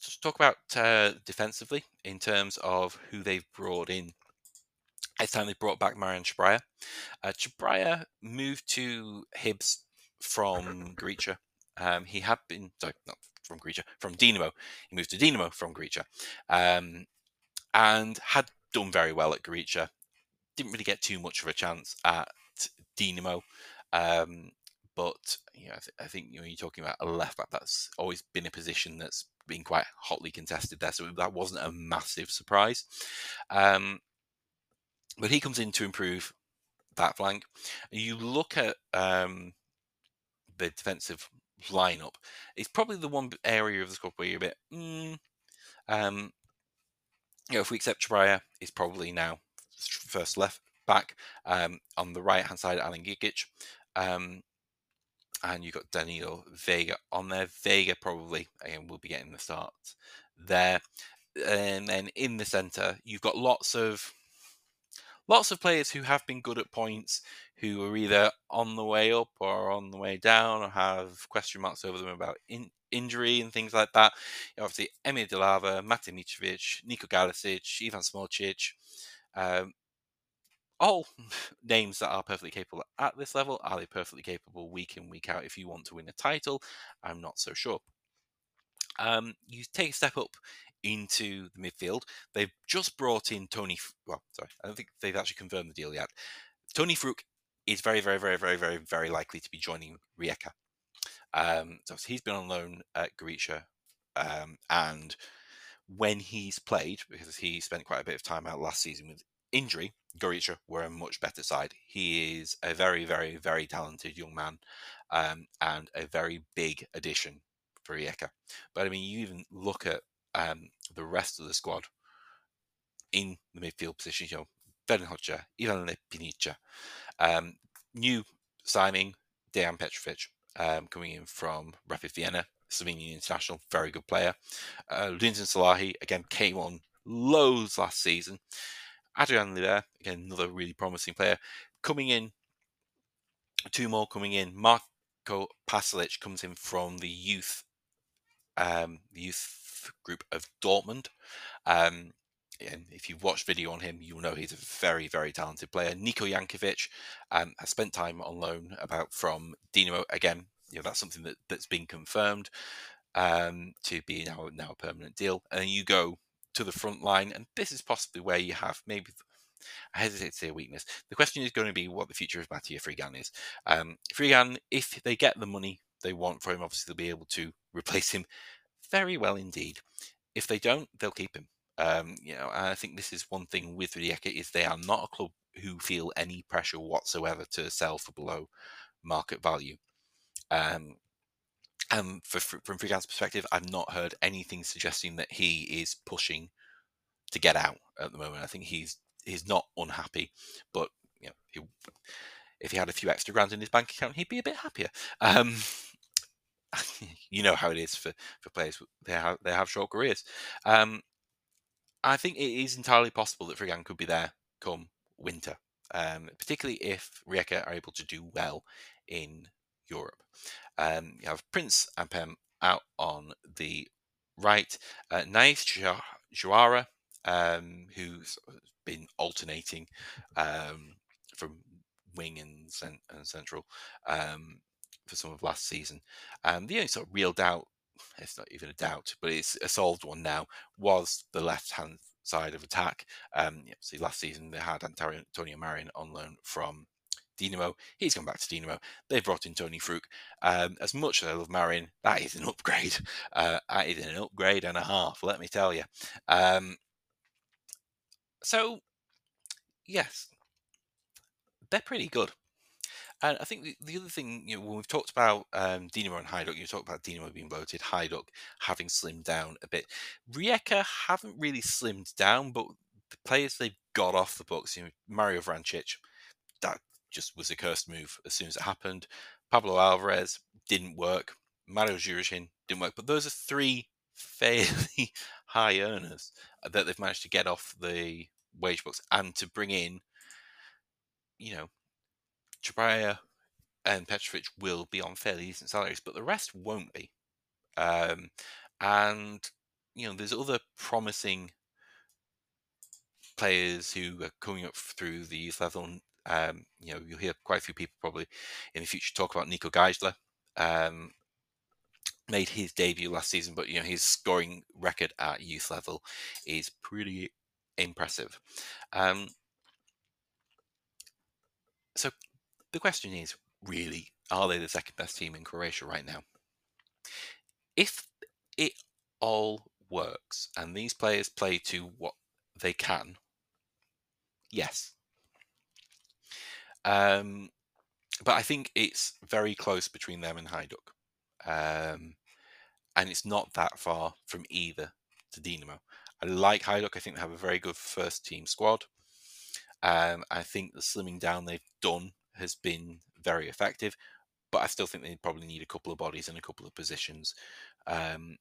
let's talk about uh, defensively in terms of who they've brought in. It's time they brought back Marijan Cabraja. Uh, moved to Hibs from Gorica. Um, he had been, sorry, not from Gorica, from Dinamo. He moved to Dinamo from Gorica um, and had done very well at Gorica. Didn't really get too much of a chance at Dinamo. Um, but you know, I, th- I think you know, you're talking about a left back that's always been a position that's been quite hotly contested there, so that wasn't a massive surprise. Um, but he comes in to improve that flank. You look at um, the defensive lineup; it's probably the one area of the squad where you're a bit. Mm, um, you know, if we accept Cabraja, it's probably now first left back. Um, on the right hand side, Alan Gigic. Um, and you've got Danilo Veiga on there. Veiga probably again will be getting the start there. And then in the centre, you've got lots of lots of players who have been good at points, who are either on the way up or on the way down, or have question marks over them about in, injury and things like that. Obviously, Emir Dilaver, Mate Mitrovic, Nico Galesic, Ivan Smolcic, um, all names that are perfectly capable at this level. Are they perfectly capable week in, week out if you want to win a title? I'm not so sure. Um, you take a step up into the midfield. They've just brought in Tony. Well, sorry, I don't think they've actually confirmed the deal yet. Tony Fruk is very, very, very, very, very, very likely to be joining Rijeka. Um, so he's been on loan at Gorica, um, and when he's played, because he spent quite a bit of time out last season with injury, Gorica were a much better side. He is a very, very, very talented young man um, and a very big addition for Rijeka. But I mean, you even look at um, the rest of the squad in the midfield position, you know, Verhocha, Ivan Lepinjica, um, new signing, Dejan Petrovic, um, coming in from Rapid Vienna, Slovenian international, very good player. Uh, Lindon Selahi, again, came on loads last season. Adrian there, again, another really promising player. Coming in, two more coming in. Marko Pasalic comes in from the youth um, youth group of Dortmund. Um, and if you've watched video on him, you'll know he's a very, very talented player. Niko Jankovic um, has spent time on loan about from Dinamo. Again, you know that's something that, that's been confirmed um, to be now now a permanent deal. And you go to the front line, and this is possibly where you have maybe I hesitate to say a weakness. The question is going to be what the future of Matija Frigan is. Um, Frigan, if they get the money they want for him, obviously they'll be able to replace him very well indeed. If they don't, they'll keep him. Um, you know, I think this is one thing with Rijeka is they are not a club who feel any pressure whatsoever to sell for below market value. Um, and for, from Frigan's perspective, I've not heard anything suggesting that he is pushing to get out at the moment. I think he's he's not unhappy, but you know, he, if he had a few extra grand in his bank account, he'd be a bit happier. Um, you know how it is for, for players; they have they have short careers. Um, I think it is entirely possible that Frigan could be there come winter, um, particularly if Rijeka are able to do well in Europe. Um, you have Prince Ampem out on the right. Uh, Nais Juara, um, who's been alternating um, from wing and, cent- and central um, for some of last season. Um, the only sort of real doubt, it's not even a doubt, but it's a solved one now, was the left hand side of attack. Um, see, last season they had Antonio Marin on loan from Dinamo. He's gone back to Dinamo. They've brought in Tony Fruk. Um, as much as I love Marin, that is an upgrade. Uh, that is an upgrade and a half, let me tell you. Um, so, yes, they're pretty good. And I think the, the other thing, you know, when we've talked about um, Dinamo and Hajduk, you talked about Dinamo being bloated, Hajduk having slimmed down a bit. Rijeka haven't really slimmed down, but the players they've got off the books, you know, Mario Vrancic, that just was a cursed move as soon as it happened. Pablo Alvarez didn't work. Mario Juricin didn't work. But those are three fairly high earners that they've managed to get off the wage books and to bring in, you know, Cabraja and Petrovic will be on fairly decent salaries, but the rest won't be. Um, and you know, there's other promising players who are coming up through the youth level. Um, you know, you'll hear quite a few people probably in the future talk about Nico Geisler. Um, made his debut last season, but you know his scoring record at youth level is pretty impressive. Um, so the question is really, are they the second best team in Croatia right now? If it all works and these players play to what they can, yes. Um, but I think it's very close between them and Hajduk. Um, and it's not that far from either to Dinamo. I like Hajduk. I think they have a very good first team squad. Um, I think the slimming down they've done has been very effective, but I still think they probably need a couple of bodies and a couple of positions um,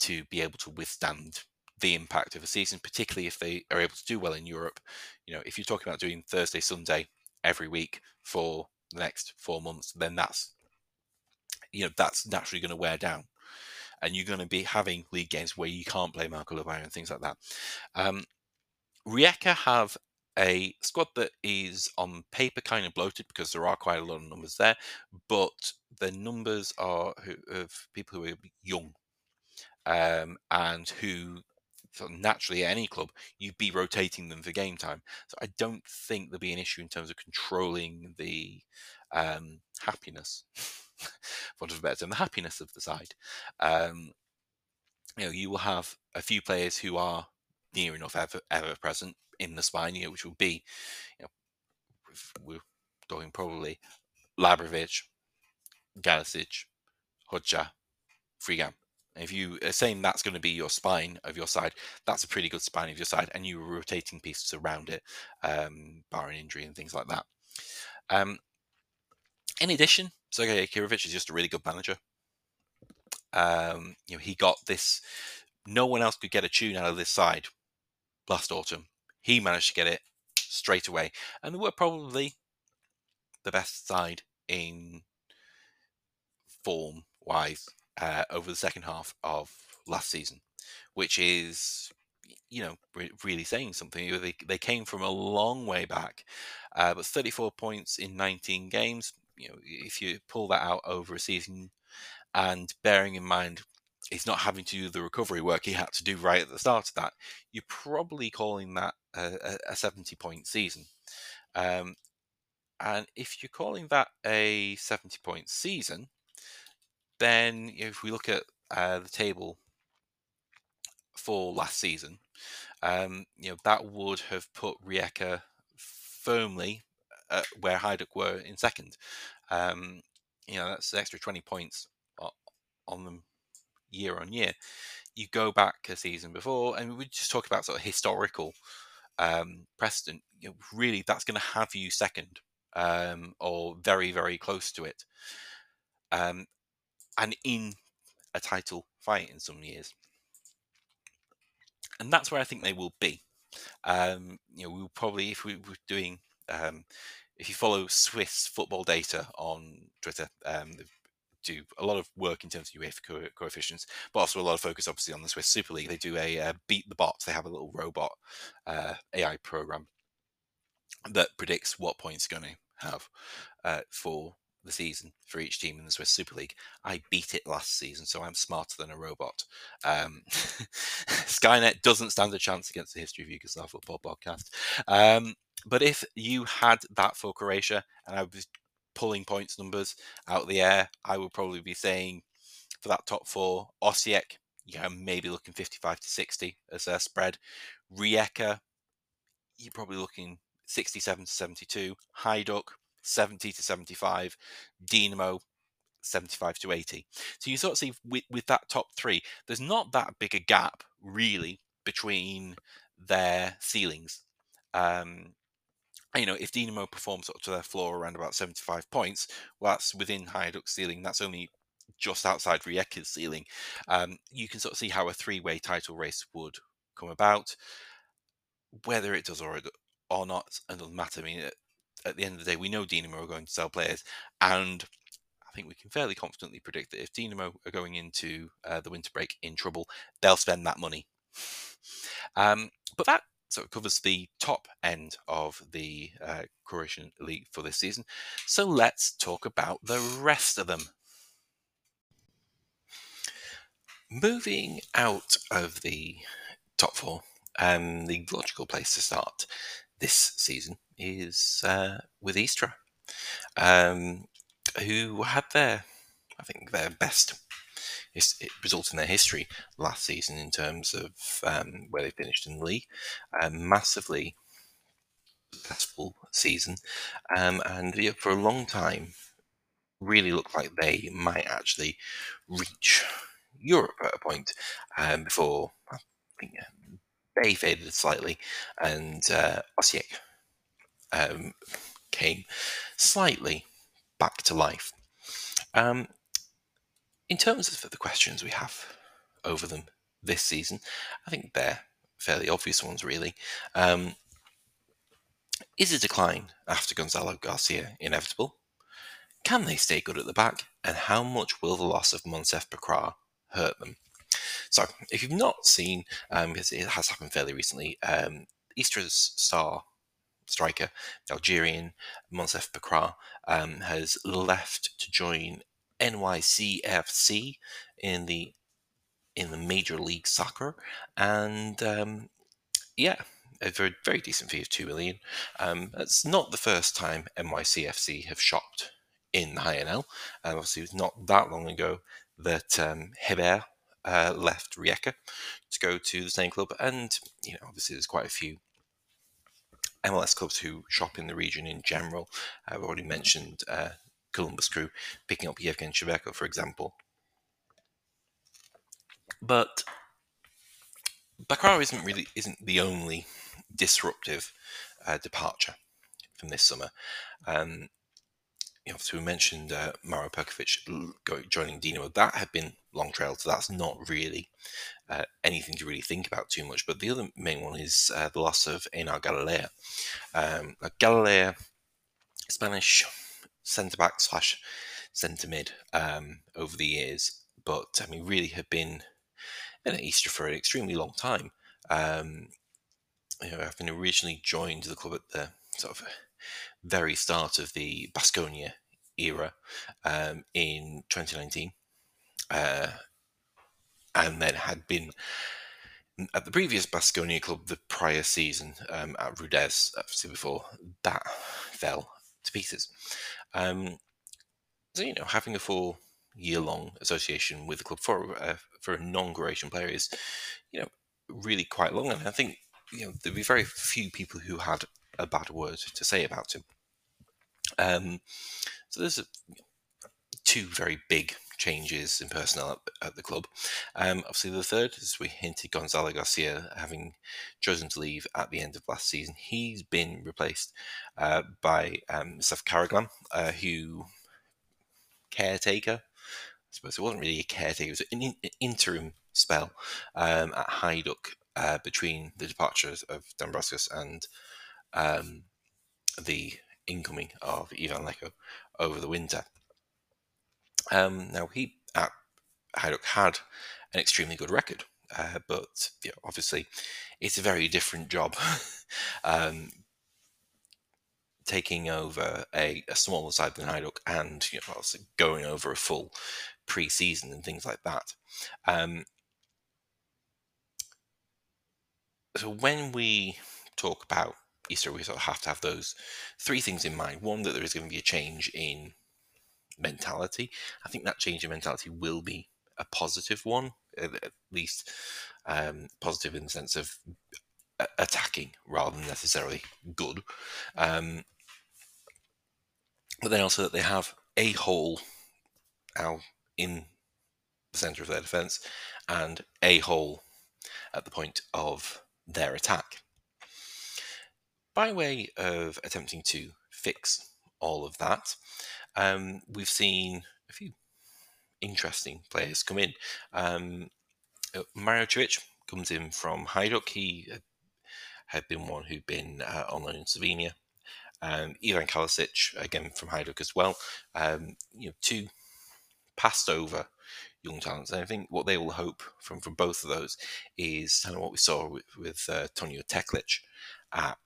to be able to withstand the impact of a season, particularly if they are able to do well in Europe. You know, if you're talking about doing Thursday, Sunday every week for the next four months, then that's you know that's naturally going to wear down, and you're going to be having league games where you can't play Marco Livaja and things like that. Um, Rijeka have a squad that is on paper kind of bloated because there are quite a lot of numbers there, but the numbers are of people who are young um, and who of naturally at any club you'd be rotating them for game time. So I don't think there'll be an issue in terms of controlling the um, happiness, for want of a better term, the happiness of the side. Um, you know, you will have a few players who are near enough ever ever present in the spine, here, which will be, you know, we're talking probably Labrovic, Galesic, Hodja, Frigan. If you are saying that's going to be your spine of your side, that's a pretty good spine of your side, and you are rotating pieces around it, um, barring injury and things like that. Um, in addition, Sergei Jakirovic is just a really good manager. Um, you know, he got this. No one else could get a tune out of this side last autumn. He managed to get it straight away, and they were probably the best side in form wise uh, over the second half of last season, which is you know re- really saying something. They they came from a long way back, uh, but 34 points in 19 games. You know, if you pull that out over a season, and bearing in mind he's not having to do the recovery work he had to do right at the start of that, you're probably calling that a, a 70 point season. Um, and if you're calling that a 70 point season, then if we look at uh, the table for last season, um, you know that would have put Rijeka firmly where Hajduk were in second. Um, you know that's an extra 20 points on them year on year. You go back a season before, and we just talk about sort of historical um, precedent. You know, really, that's going to have you second um, or very, very close to it, um, and in a title fight in some years. And that's where I think they will be. Um, you know, we'll probably, if we were doing, um, if you follow Swiss football data on Twitter, um, do a lot of work in terms of UEFA co- coefficients, but also a lot of focus, obviously, on the Swiss Super League. They do a uh, beat the bots. They have a little robot uh, AI program that predicts what points going to have uh, for the season for each team in the Swiss Super League. I beat it last season, so I'm smarter than a robot. Um, Skynet doesn't stand a chance against the History of Yugoslav Football podcast. Um, but if you had that for Croatia, and I was pulling points numbers out of the air, I would probably be saying for that top four, Osijek, yeah, maybe looking 55 to 60 as their spread. Rijeka, you're probably looking 67 to 72. Hajduk, 70 to 75. Dinamo, 75 to 80. So you sort of see with, with that top three, there's not that big a gap really between their ceilings. Um, you know, if Dinamo performs up to their floor around about 75 points, well, that's within Hajduk's ceiling. That's only just outside Rijeka's ceiling. Um, you can sort of see how a three-way title race would come about. Whether it does or, or not, it doesn't matter. I mean, at, at the end of the day, we know Dinamo are going to sell players, and I think we can fairly confidently predict that if Dinamo are going into uh, the winter break in trouble, they'll spend that money. Um, but that sort of covers the top end of the uh, Croatian league for this season. So let's talk about the rest of them. Moving out of the top four, um, the logical place to start this season is uh, with Istra, um, who had their, I think, their best result in their history last season in terms of um, where they finished in the league. A massively successful season, um, and yeah, for a long time, really looked like they might actually reach Europe at a point um, before I think they faded slightly, and uh, um, came slightly back to life. Um, in terms of the questions we have over them this season, I think they're fairly obvious ones, really. Um, is a decline after Gonzalo Garcia inevitable? Can they stay good at the back? And how much will the loss of Monsef Bakrar hurt them? So, if you've not seen, um, because it has happened fairly recently, um, Istra's star striker, the Algerian Monsef Bakrar, um, has left to join NYCFC in the in the Major League Soccer, and um, yeah, a very very decent fee of two million. Um, it's not the first time NYCFC have shopped in the HNL. Um, obviously, it was not that long ago that um, Heber uh, left Rijeka to go to the same club, and you know, obviously, there's quite a few MLS clubs who shop in the region in general. I've already mentioned uh, Columbus Crew picking up Yevgen Shevchenko, for example. But Bakrar isn't really isn't the only disruptive uh, departure from this summer. Um, you know, so we mentioned uh, Mauro Perkovic joining Dino. That had been long trailed, so that's not really uh, anything to really think about too much. But the other main one is uh, the loss of Einar Galilea. Um, Galilea, Spanish centre back slash centre mid um, over the years, but I mean, really have been in Istra for an extremely long time. Um, you know, I've been originally joined the club at the sort of very start of the Basconia era um, in 2019, uh, and then had been at the previous Basconia club the prior season um, at Rudes, obviously before that fell to pieces. Um, so you know, having a full year-long association with the club for uh, for a non-Croatian player is, you know, really quite long, and I think you know there'd be very few people who had a bad word to say about him. Um, so there's a, two very big changes in personnel at, at the club. Um, obviously, the third, as we hinted, Gonzalo Garcia having chosen to leave at the end of last season, he's been replaced uh, by um, Seth uh, who caretaker. I suppose it wasn't really a caretaker; it was an, in, interim spell um, at Hajduk uh, between the departures of Dambrauskas and um, the incoming of Ivan Leko over the winter. Um, now he at Hajduk had an extremely good record, uh, but you know, obviously it's a very different job. um, taking over a, a smaller side than Hajduk and you know, going over a full pre-season and things like that. Um, so when we talk about Istra, we sort of have to have those three things in mind. One, that there is going to be a change in mentality. I think that change in mentality will be a positive one, at least um, positive in the sense of attacking rather than necessarily good. Um, but then also that they have a hole in the centre of their defence and a hole at the point of their attack. By way of attempting to fix all of that, um, we've seen a few interesting players come in. Um, uh, Mario Civic comes in from Hajduk. He had been one who'd been uh, on loan in Slovenia. Um, Ivan Kalisic, again from Hajduk as well. Um, you know, two passed over young talents. And I think what they will hope from from both of those is kind of what we saw with, with uh, Tonio Teklic at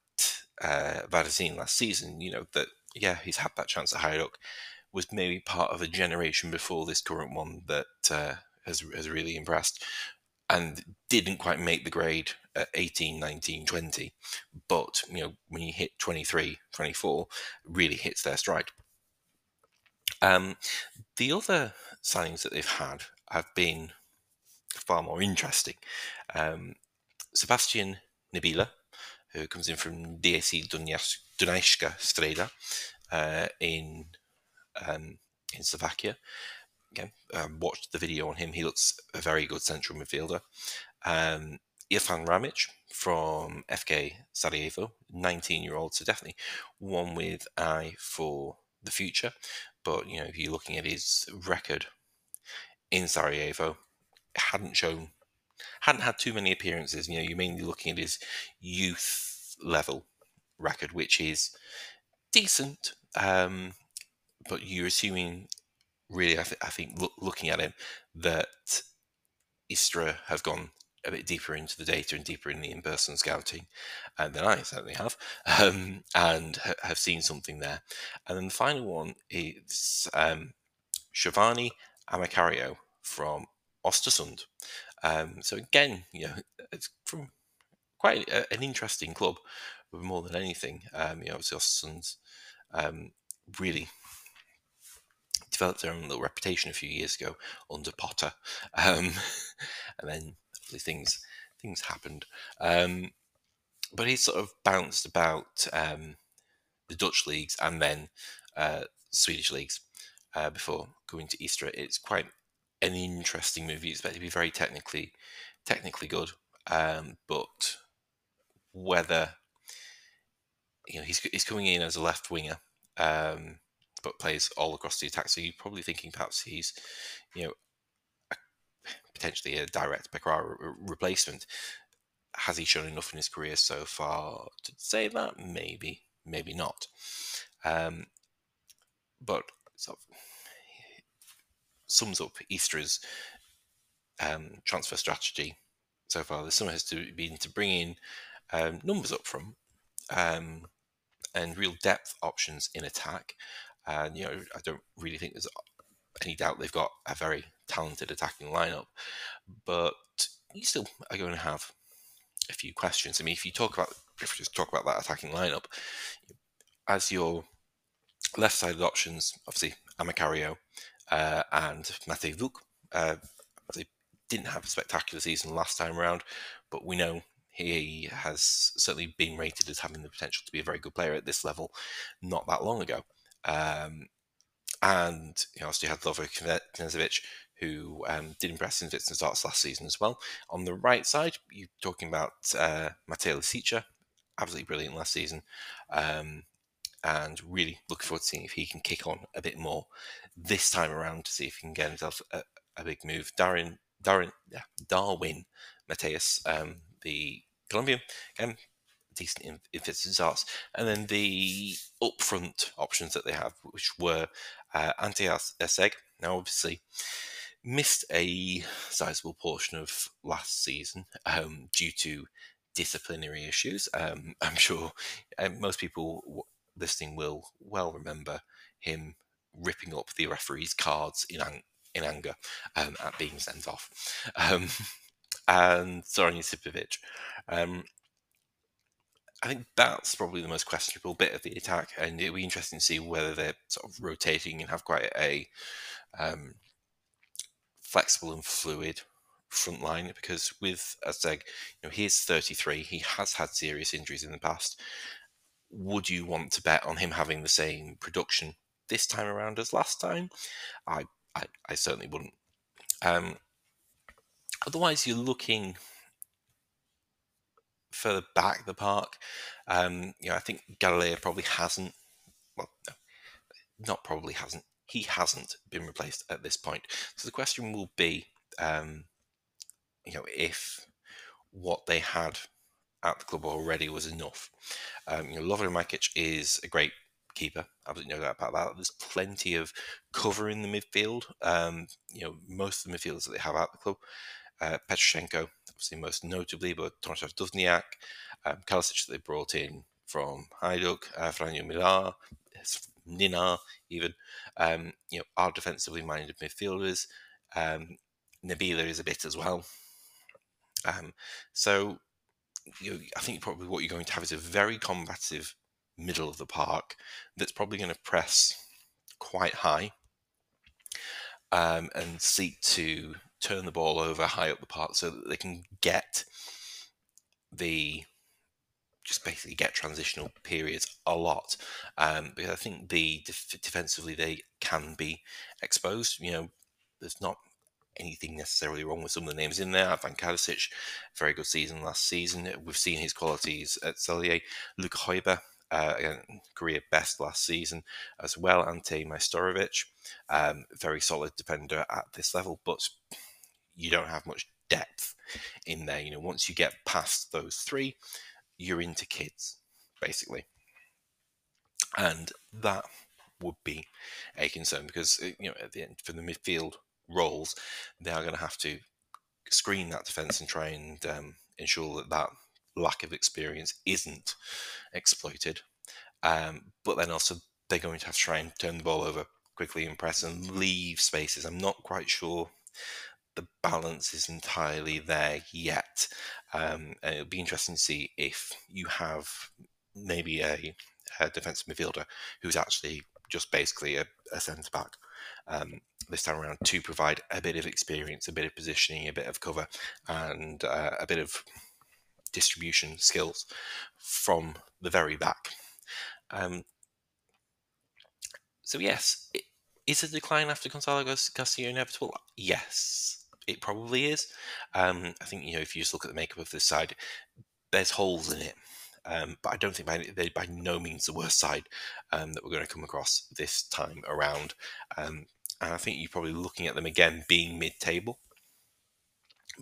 uh, last season. You know that yeah, he's had that chance at Hajduk, was maybe part of a generation before this current one that uh, has has really impressed and didn't quite make the grade at 18 19 20 but you know when you hit 23 24 really hits their stride um, the other signings that they've had have been far more interesting. Um, Sebastian Nabila, who comes in from DAC DSC Dunajska Streda uh, in um, in Slovakia. Again, um, watched the video on him. He looks a very good central midfielder. Um, Irfan Ramic from FK Sarajevo, 19 year old, so definitely one with eye for the future. But you know, if you're looking at his record in Sarajevo, hadn't shown, hadn't had too many appearances. You know, you're mainly looking at his youth level record, which is decent. Um, but you're assuming, really, I, th- I think, look, looking at him, that Istra have gone a bit deeper into the data and deeper in the in-person scouting uh, than I certainly have, um, and ha- have seen something there. And then the final one is um, Giovanni Amacario from Ostersund. Um, so again, you know, it's from quite a, an interesting club, more than anything. Um, you know, obviously Ostersund's um, really developed their own little reputation a few years ago under Potter, um, and then things things happened. Um, but he sort of bounced about um, the Dutch leagues and then uh, Swedish leagues uh, before going to Istra. It's quite an interesting movie. It's meant to be very technically technically good, um, but whether you know he's he's coming in as a left winger, um, but plays all across the attack. So you're probably thinking perhaps he's you know potentially a direct Pecoraro replacement. Has he shown enough in his career so far to say that? Maybe, maybe not. Um, but sort of sums up Istra's um, transfer strategy so far this summer has to been to bring in um, numbers up from um, and real depth options in attack. And you know, I don't really think there's any doubt they've got a very talented attacking lineup, but you still are going to have a few questions. I mean, if you talk about if we just talk about that attacking lineup, as your left-sided options, obviously Amacario uh, and Matej Vuk. Uh, they didn't have a spectacular season last time around, but we know he has certainly been rated as having the potential to be a very good player at this level not that long ago. Um, and you also had Lovro Knezovic, who um, did impress in fits and starts last season as well. On the right side, you're talking about uh, Mateo absolutely brilliant last season, um, and really looking forward to seeing if he can kick on a bit more this time around to see if he can get himself a, a big move. Darren, Darren, yeah, Darwin Mateus, um, the Colombian, again, decent in, in fits and. Then the upfront options that they have, which were uh, Ante Erceg. Now, obviously, missed a sizable portion of last season um, due to disciplinary issues. Um, I'm sure uh, most people listening will well remember him ripping up the referee's cards in ang- in anger um, at being sent off. And Zoran Josipovic. Um, I think that's probably the most questionable bit of the attack, and it'll be interesting to see whether they're sort of rotating and have quite a um, flexible and fluid front line. Because with Erceg, you know, he's 33, he has had serious injuries in the past. Would you want to bet on him having the same production this time around as last time? I I, I certainly wouldn't. Um, otherwise, you're looking further back the park. Um, you know, I think Galilea probably hasn't. Well, no, not probably hasn't. He hasn't been replaced at this point. So the question will be, um, you know, if what they had at the club already was enough. Um, you know, Lovro Makic is a great keeper. Absolutely no doubt about that. There's plenty of cover in the midfield. Um, you know, most of the midfielders that they have at the club, uh, Petroshenko, obviously most notably, but Tomasz Duvniak, um, Kalisic that they brought in from Hajduk, uh, Franjo Milar, Nina, even, um, you know, are defensively minded midfielders. Um, Nabila is a bit as well. Um, so, you know, I think probably what you're going to have is a very combative middle of the park that's probably going to press quite high um, and seek to turn the ball over high up the park so that they can get the just basically get transitional periods a lot um, because I think the def- defensively they can be exposed. You know, there's not anything necessarily wrong with some of the names in there. Ivan Kadicic, very good season last season. We've seen his qualities at Celje. Luka Hojbjerg, uh, again, career best last season as well. Ante Majstorovic, um, very solid defender at this level, but you don't have much depth in there. You know, once you get past those three, you're into kids, basically. And that would be a concern because, uh, you know, at the end, for the midfield roles, they are going to have to screen that defence and try and um, ensure that that lack of experience isn't exploited. Um, but then also, they're going to have to try and turn the ball over quickly and press and leave spaces. I'm not quite sure the balance is entirely there yet. Um, and it'll be interesting to see if you have maybe a, a defensive midfielder who's actually just basically a, a centre back um, this time around to provide a bit of experience, a bit of positioning, a bit of cover, and uh, a bit of distribution skills from the very back. Um, so yes, it, is a decline after Gonzalo Castillo inevitable? Yes it probably is. Um, I think you know if you just look at the makeup of this side, there's holes in it. Um, but I don't think by, they're by no means the worst side um, that we're going to come across this time around. Um, and I think you're probably looking at them again being mid-table,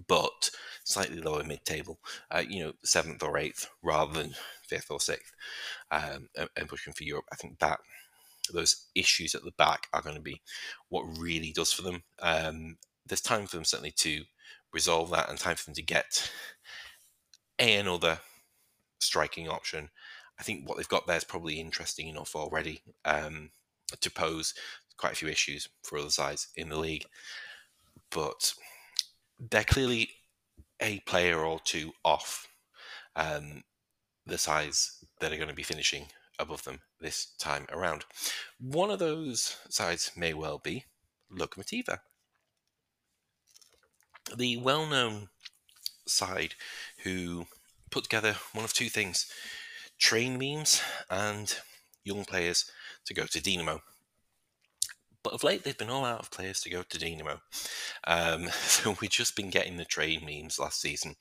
but slightly lower mid-table. Uh, you know, seventh or eighth rather than fifth or sixth, um, and, and pushing for Europe. I think that those issues at the back are going to be what really does for them. Um, there's time for them certainly to resolve that and time for them to get another striking option. I think what they've got there is probably interesting enough already um, to pose quite a few issues for other sides in the league. But they're clearly a player or two off um, the sides that are going to be finishing above them this time around. One of those sides may well be Lokomotiva the well known side who put together one of two things train memes and young players to go to Dinamo. But of late, they've been all out of players to go to Dinamo. Um, so we've just been getting the train memes last season.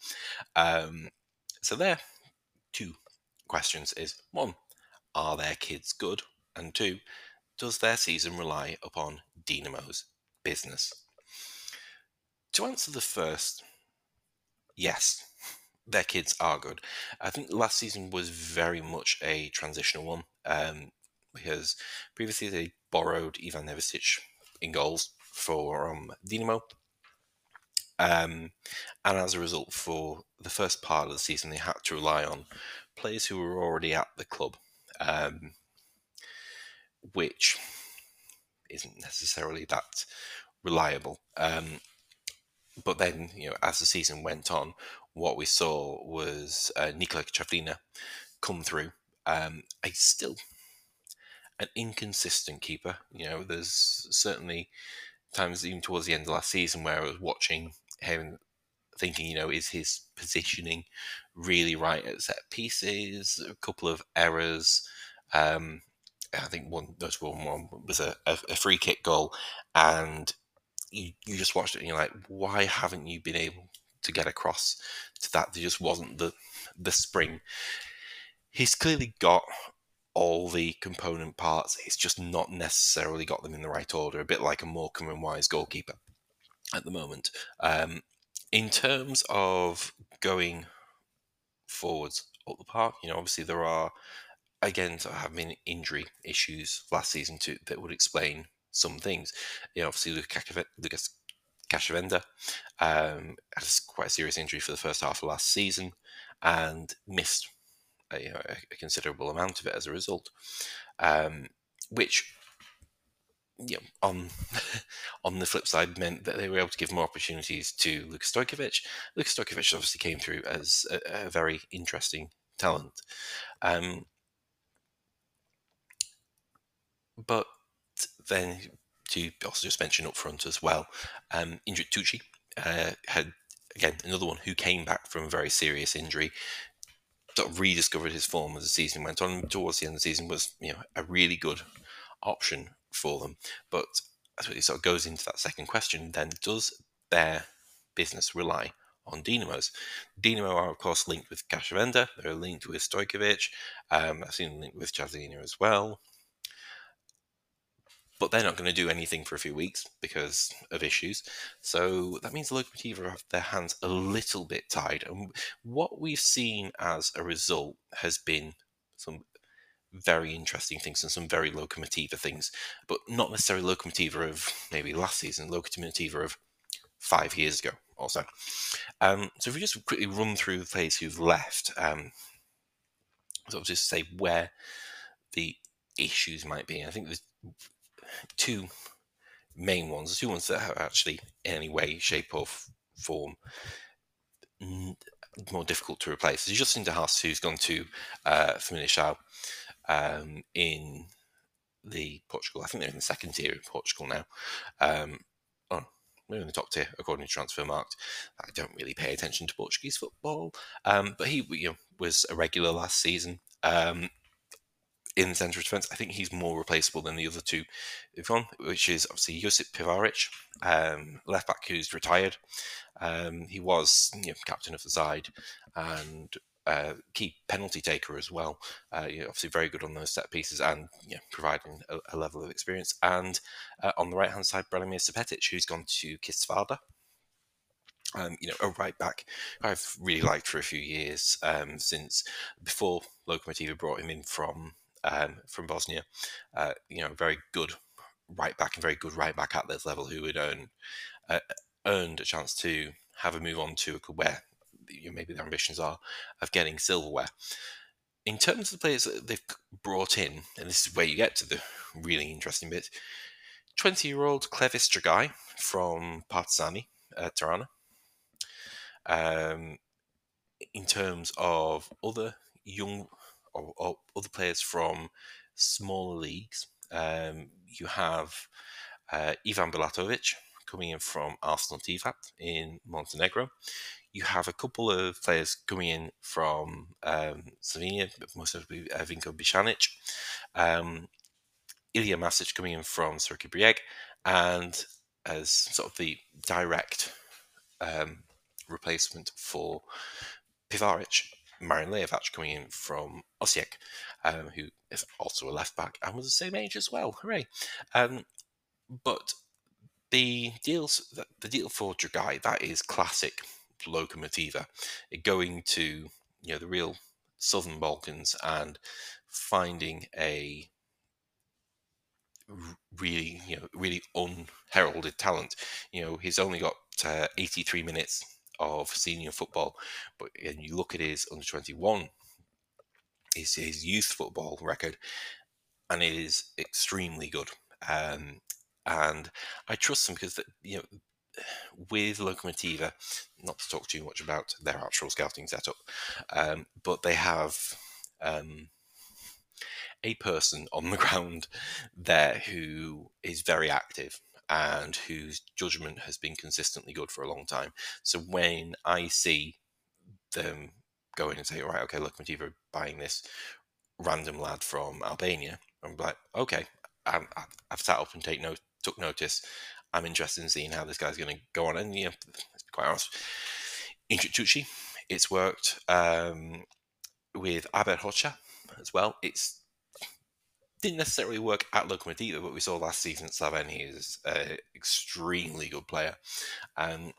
Um, so there, two questions is one, are their kids good? And two, does their season rely upon Dinamo's business? To answer the first, yes, their kids are good. I think last season was very much a transitional one um, because previously they borrowed Ivan Nevistic in goals for um, Dinamo. Um, and as a result, for the first part of the season, they had to rely on players who were already at the club, um, which isn't necessarily that reliable. Um, but then, you know, as the season went on, what we saw was uh, Nikola Cavlina come through. Um, a still an inconsistent keeper. You know, there's certainly times even towards the end of last season where I was watching him thinking, you know, is his positioning really right at set pieces? A couple of errors. Um, I think one notable one was a, a, a free kick goal, and you, you just watched it and you're like, why haven't you been able to get across to that? There just wasn't the the spring. He's clearly got all the component parts. He's just not necessarily got them in the right order. A bit like a Morecambe and Wise goalkeeper at the moment. Um, in terms of going forwards up the park, you know, obviously there are again, sort of having injury issues last season too that would explain some things. You know, obviously Lukas Kacavenda um, had quite a serious injury for the first half of last season and missed a, you know, a considerable amount of it as a result, um, which you know, on on the flip side meant that they were able to give more opportunities to Luka Stojkovic. Luka Stojkovic obviously came through as a, a very interesting talent. Um, but then to also just mention up front as well, um, Tucci uh, had again another one who came back from a very serious injury, sort of rediscovered his form as the season went on. Towards the end of the season, was you know a really good option for them. But as it sort of goes into that second question, then does their business rely on Dinamos? Dinamo are of course linked with Kacavenda. They're linked with Stojkovic. Um, I've seen them linked with Chazina as well but they're not going to do anything for a few weeks because of issues. So that means the Lokomotiva have their hands a little bit tied. And what we've seen as a result has been some very interesting things and some very Lokomotiva things, but not necessarily Lokomotiva of maybe last season, Lokomotiva of five years ago also. Um, so if we just quickly run through the players who've left, um, of just say where the issues might be. I think there's two main ones, two ones that are actually in any way, shape, or form more difficult to replace. There's Justin De Haas, who's gone to uh, um, in the Portugal. I think they're in the second tier in Portugal now. Um, oh, we're in the top tier according to transfer Transfermarkt. I don't really pay attention to Portuguese football, um, but he you know, was a regular last season. Um, in the centre of defence. I think he's more replaceable than the other two, Yvonne, which is obviously Josip Pivaric, um, left back who's retired. Um, he was you know, captain of the side and uh, key penalty taker as well. Uh, you know, obviously, very good on those set pieces and you know, providing a, a, level of experience. And uh, on the right hand side, Branimir Supetic, who's gone to Kisvarda. Um, you know, a right back I've really liked for a few years um, since before Lokomotiva brought him in from um, from Bosnia. Uh, you know, very good right back and very good right back at this level who would earn uh, earned a chance to have a move on to where you know, maybe their ambitions are of getting silverware. In terms of the players that they've brought in, and this is where you get to the really interesting bit, 20 year old Clevis Dragai from Partizani, uh, Tirana. Um, in terms of other young or, or other players from smaller leagues. Um, you have uh, Ivan Bulatovic coming in from Arsenal Tivat in Montenegro. You have a couple of players coming in from um, Slovenia, most of uh, Vinko Bicanic, um, Ilya Masic coming in from Crveni Brijeg, and as sort of the direct um, replacement for Pivaric, Marin Leovac coming in from Osijek, um, who is also a left back and was the same age as well. Hooray! Um, but the deals, the deal for Dragai, that is classic Lokomotiva, going to you know the real southern Balkans and finding a really you know really unheralded talent. You know he's only got uh, 83 minutes of senior football. But and you look at his under 21, his, his youth football record, and it is extremely good. Um, and I trust them because, you know, with Lokomotiva, not to talk too much about their actual scouting setup, um, but they have um, a person on the ground there who is very active and whose judgment has been consistently good for a long time. So when I see them go in and say, all right, okay, look, Motiva buying this random lad from Albania, I'm like, okay, i have sat up and take note, took notice. I'm interested in seeing how this guy's going to go on. And, you know, quite honest, Intritucci, it's worked um, with Abed Hocha as well. It's didn't necessarily work at Lokomotiva, but we saw last season at Slovenia is an extremely good player. And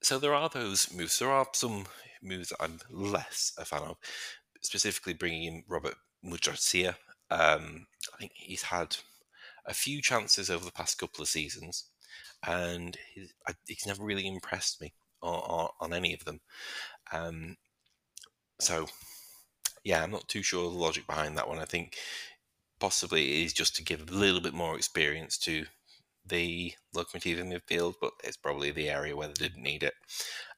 so there are those moves. There are some moves that I'm less a fan of. specifically bringing in Robert Mudrazija. Um, I think he's had a few chances over the past couple of seasons, and he's, he's never really impressed me on, on, on any of them. Um, so, yeah, I'm not too sure the logic behind that one. I think possibly it is just to give a little bit more experience to the locomotive in midfield, but it's probably the area where they didn't need it.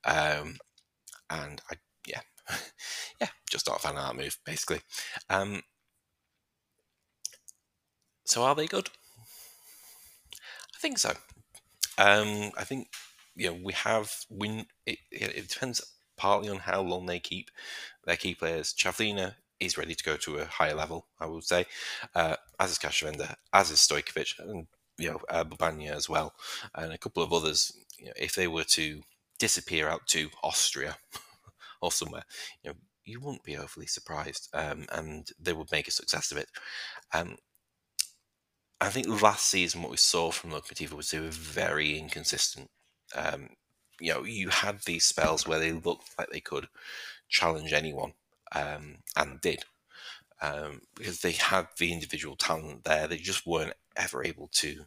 Um, and I, yeah, yeah, just not a fan of that move, basically. Um, so are they good? I think so. Um, I think you know we have win. It, it, depends partly on how long they keep their key players. Cavlina is ready to go to a higher level, I would say, uh, as is Kacavenda, as is Stojkovic, and you know uh, Bubanya as well, and a couple of others. You know, if they were to disappear out to Austria or somewhere, you know, you wouldn't be overly surprised, um, and they would make a success of it. Um, I think last season what we saw from Lokomotiv was they were very inconsistent. Um, you know, you had these spells where they looked like they could challenge anyone, um, and did, um, because they had the individual talent there. They just weren't ever able to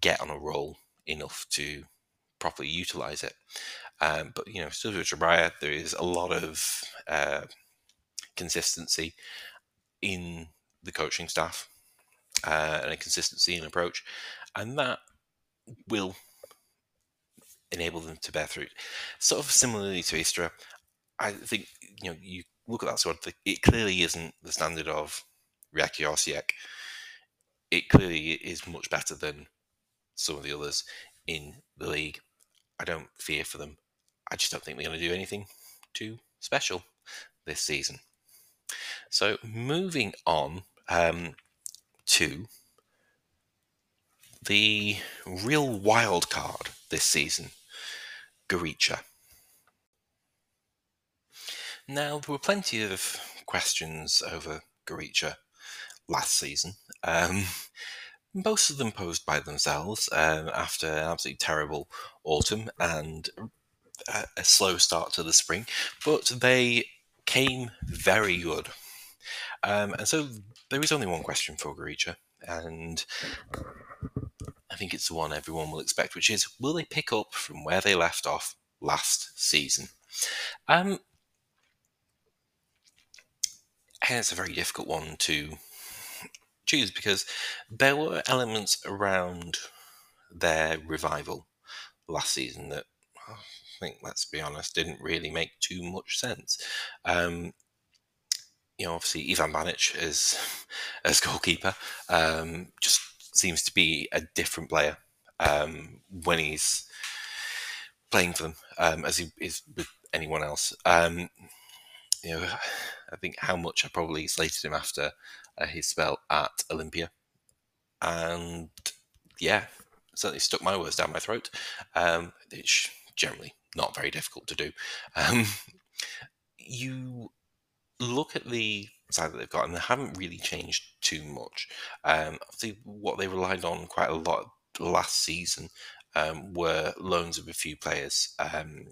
get on a roll enough to properly utilize it. Um, but you know, still with Jabria, there is a lot of uh, consistency in the coaching staff uh, and a consistency in approach, and that will enable them to bear fruit. Sort of similarly to Istra, I think you know you look at that sort of thing, it clearly isn't the standard of Osijek. It clearly is much better than some of the others in the league. I don't fear for them. I just don't think they're going to do anything too special this season. So moving on, um, to the real wild card this season, Gorica. Now, there were plenty of questions over Gorica last season. Um, most of them posed by themselves um, after an absolutely terrible autumn and a, a slow start to the spring, but they came very good. Um, and so there is only one question for Gorica, and think it's the one everyone will expect, which is will they pick up from where they left off last season? Um, and it's a very difficult one to choose because there were elements around their revival last season that I think, let's be honest, didn't really make too much sense. Um, you know, obviously Ivan Banic as as goalkeeper um, just seems to be a different player um, when he's playing for them um, as he is with anyone else. Um, you know, I think how much I probably slated him after uh, his spell at Olimpija, and yeah, certainly stuck my words down my throat. Um, it's generally not very difficult to do. Um, you look at the side that they've got, and they haven't really changed too much. Um, see what they relied on quite a lot last season um, were loans of a few players. Um,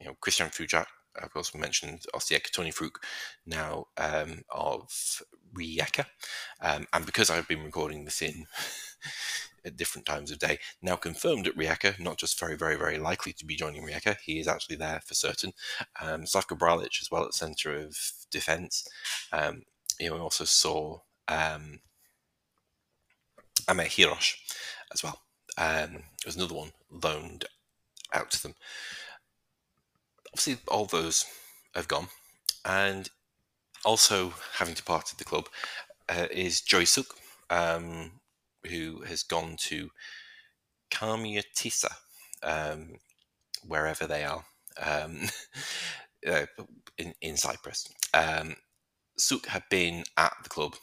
you know, Kristian Fucak, course, we mentioned Osijek, Toni Fruk, now um, of Rijeka. Um, and because I've been recording this in at different times of day. Now confirmed at Rijeka, not just very, very, very likely to be joining Rijeka, he is actually there for certain. Um, Slavko Bralic as well at centre of defence. Um, you know, we also saw um, Ame Hirosh as well. Um, was another one loaned out to them. Obviously, all those have gone, and also having departed the club uh, is Joy Suk, um, who has gone to Karmiotissa, um, wherever they are, um, uh, in, in Cyprus. Um, Suk had been at the club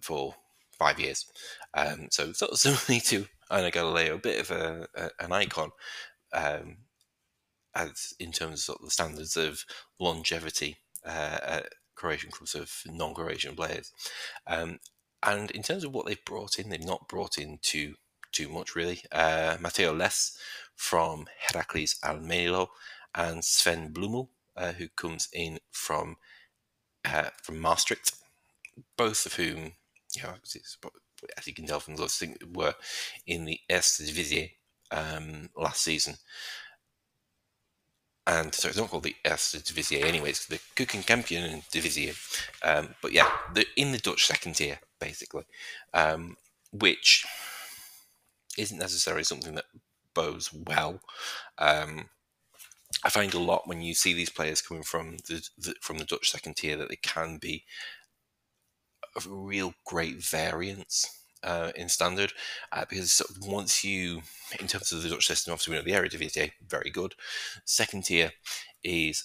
for five years, um, so sort of similarly to Einar Galilea, a bit of a, a an icon, um, as in terms of, the standards of longevity uh, at Croatian clubs of non-Croatian players. Um, and in terms of what they've brought in, they've not brought in too too much really. Uh, Matteo Less from Heracles Almelo and Sven Blumel, uh, who comes in from uh, from Maastricht, both of whom, you know, as you can tell from the list, were in the Eerste Divisie um, last season. And so it's not called the Eerste Divisie anyway, it's the Keukenkampioen Divisie. Um, but yeah, in the Dutch second tier, basically, um, which isn't necessarily something that bows well. Um, I find a lot when you see these players coming from the, the, from the Dutch second tier that they can be of real great variance uh, in standard uh, because once you, in terms of the Dutch system, obviously we know the Eredivisie very good. Second tier is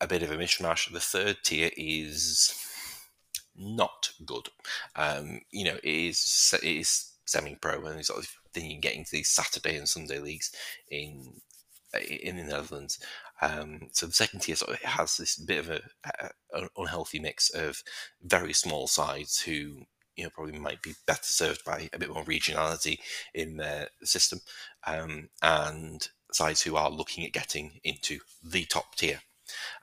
a bit of a mishmash. The third tier is not good. Um, you know, it is it is semi-pro, and sort of, then you get into these Saturday and Sunday leagues in in the Netherlands. Um, so the second tier sort of has this bit of a, a, unhealthy mix of very small sides who you know probably might be better served by a bit more regionality in their system, um, and sides who are looking at getting into the top tier.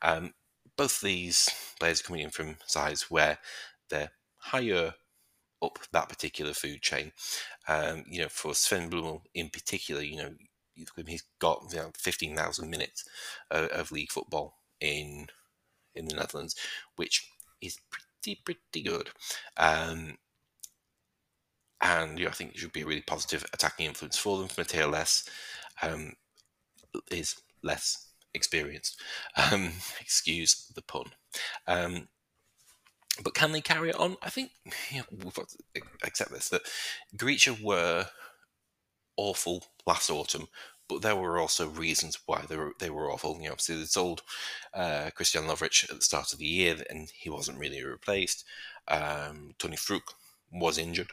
Um, both these players are coming in from sides where they're higher up that particular food chain. Um, you know, for Sven Blumel in particular, you know, he's got you know, 15,000 minutes of, of, league football in in the Netherlands, which is pretty pretty good. Um, and you know, I think it should be a really positive attacking influence for them. Matteo Les um, is less experienced. Um, excuse the pun. Um, but can they carry it on? I think know, we've got to accept this that Gorica were awful last autumn, but there were also reasons why they were they were awful. You know, obviously they sold uh, Kristijan Lovric at the start of the year, and he wasn't really replaced. Um, Toni Fruk was injured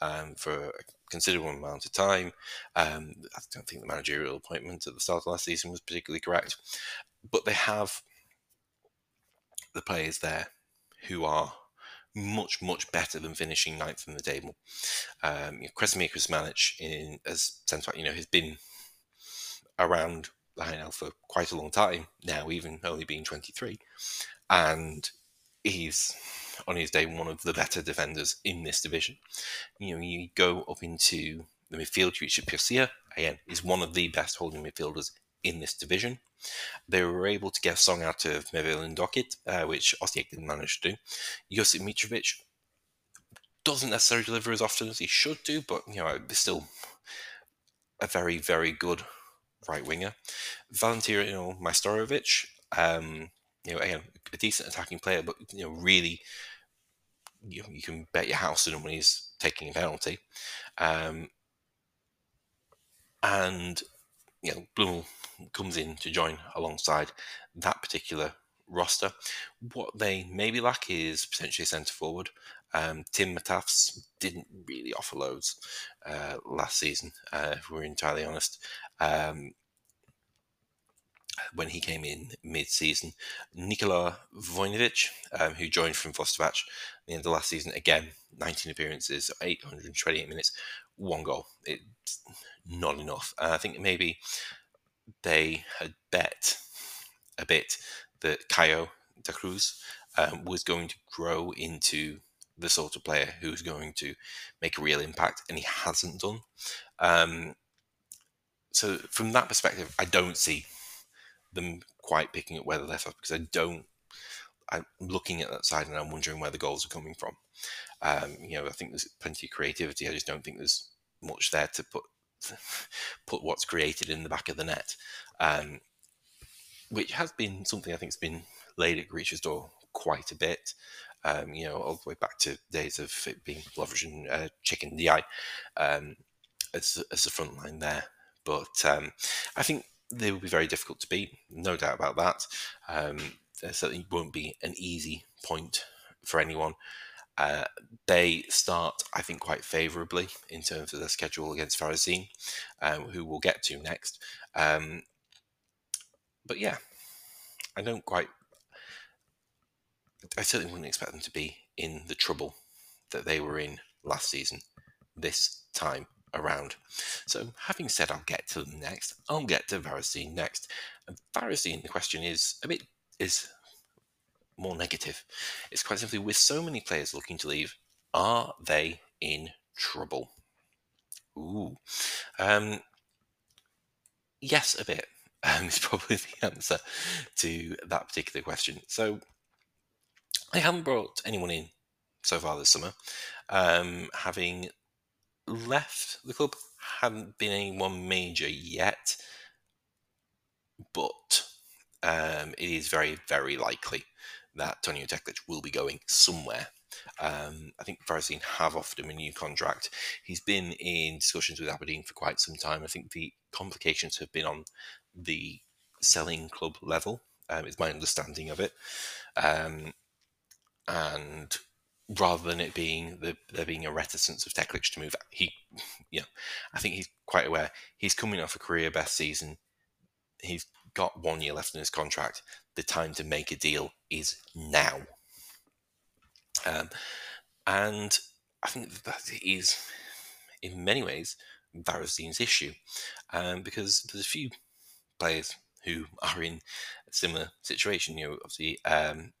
um, for considerable amount of time. Um, I don't think the managerial appointment at the start of last season was particularly correct, but they have the players there who are much much better than finishing ninth in the table. Um, you know, Kresimir Kuzmanic in as centre, you know, has been around the HNL for quite a long time now, even only being 23, and he's on his day one of the better defenders in this division. You know, you go up into the midfield, you Richard Pircia, again, is one of the best holding midfielders in this division. They were able to get a song out of Meville and Dockett, uh, which Osijek didn't manage to do. Josip Mitrovic doesn't necessarily deliver as often as he should do, but you know, still a very, very good right winger. Valentino Majstorovic, um, you know, again, a decent attacking player, but you know, really, you, you can bet your house on him when he's taking a penalty. Um, and you know, Blumel comes in to join alongside that particular roster. What they maybe lack is potentially a centre forward. Um, Tim Matavz didn't really offer loads uh, last season, uh, if we're entirely honest. Um, when he came in mid-season, Nikola Vojnovic, um, who joined from Vozdovac at the end of last season, again, 19 appearances, 828 minutes, one goal. It's not enough. I think maybe they had bet a bit that Caio da Cruz um, was going to grow into the sort of player who's going to make a real impact, and he hasn't done. Um, so, from that perspective, I don't see them quite picking up where they left off because I don't. I'm looking at that side and I'm wondering where the goals are coming from. Um, you know, I think there's plenty of creativity. I just don't think there's much there to put put what's created in the back of the net, um, which has been something I think has been laid at Gorica's door quite a bit. Um, you know, all the way back to days of it being Lovric and uh, Chicken DI um, as, as the front line there. But um, I think they will be very difficult to beat, no doubt about that. Um, there certainly won't be an easy point for anyone. Uh, they start, I think, quite favourably in terms of their schedule against Varazdin, um, who we'll get to next. Um, but yeah, I don't quite. I certainly wouldn't expect them to be in the trouble that they were in last season this time around. So, having said I'll get to them next, I'll get to Varazdin next. And Varazdin, the question is a bit is more negative. It's quite simply with so many players looking to leave, are they in trouble? Ooh. Um, yes, a bit. Um, is probably the answer to that particular question. So, I haven't brought anyone in so far this summer. Um, having left the club, haven't been anyone major yet, but um, it is very, very likely that Tonio Teklic will be going somewhere. Um, I think Varazdin have offered him a new contract. He's been in discussions with Aberdeen for quite some time. I think the complications have been on the selling club level, um, is my understanding of it. Um, and rather than it being the, there being a reticence of Teklic to move, he, you know, I think he's quite aware he's coming off a career best season. He's got one year left in his contract. The time to make a deal is now. Um, and I think that is, in many ways, Varazdin's issue, um, because there's a few players who are in a similar situation. You know, obviously um,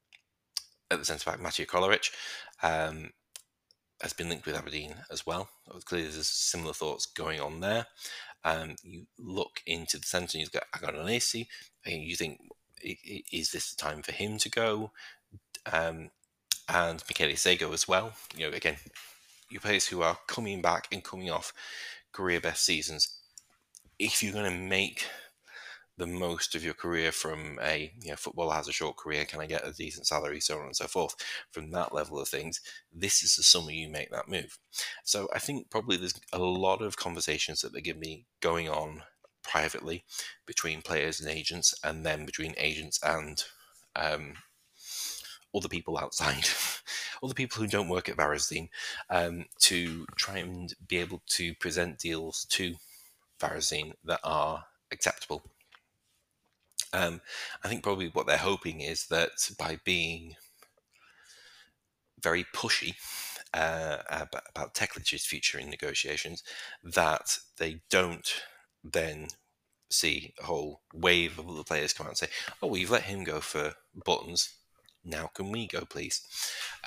at the centre back, Matija Kolaric um, has been linked with Aberdeen as well. Clearly, there's similar thoughts going on there. Um, you look into the centre, and you've got Agon Onesi, and you think, is this the time for him to go? Um, and Michele Sego as well. You know, again, you players who are coming back and coming off career best seasons. If you're going to make the most of your career from a you know footballer has a short career can i get a decent salary so on and so forth from that level of things this is the summer you make that move so i think probably there's a lot of conversations that they're going be going on privately between players and agents and then between agents and um, other people outside, other people who don't work at Varazdin, um, to try and be able to present deals to Varazdin that are acceptable. Um, I think probably what they're hoping is that by being very pushy uh, about, about future in negotiations, that they don't then see a whole wave of other players come out and say, "Oh, we've let him go for buttons now can we go, please?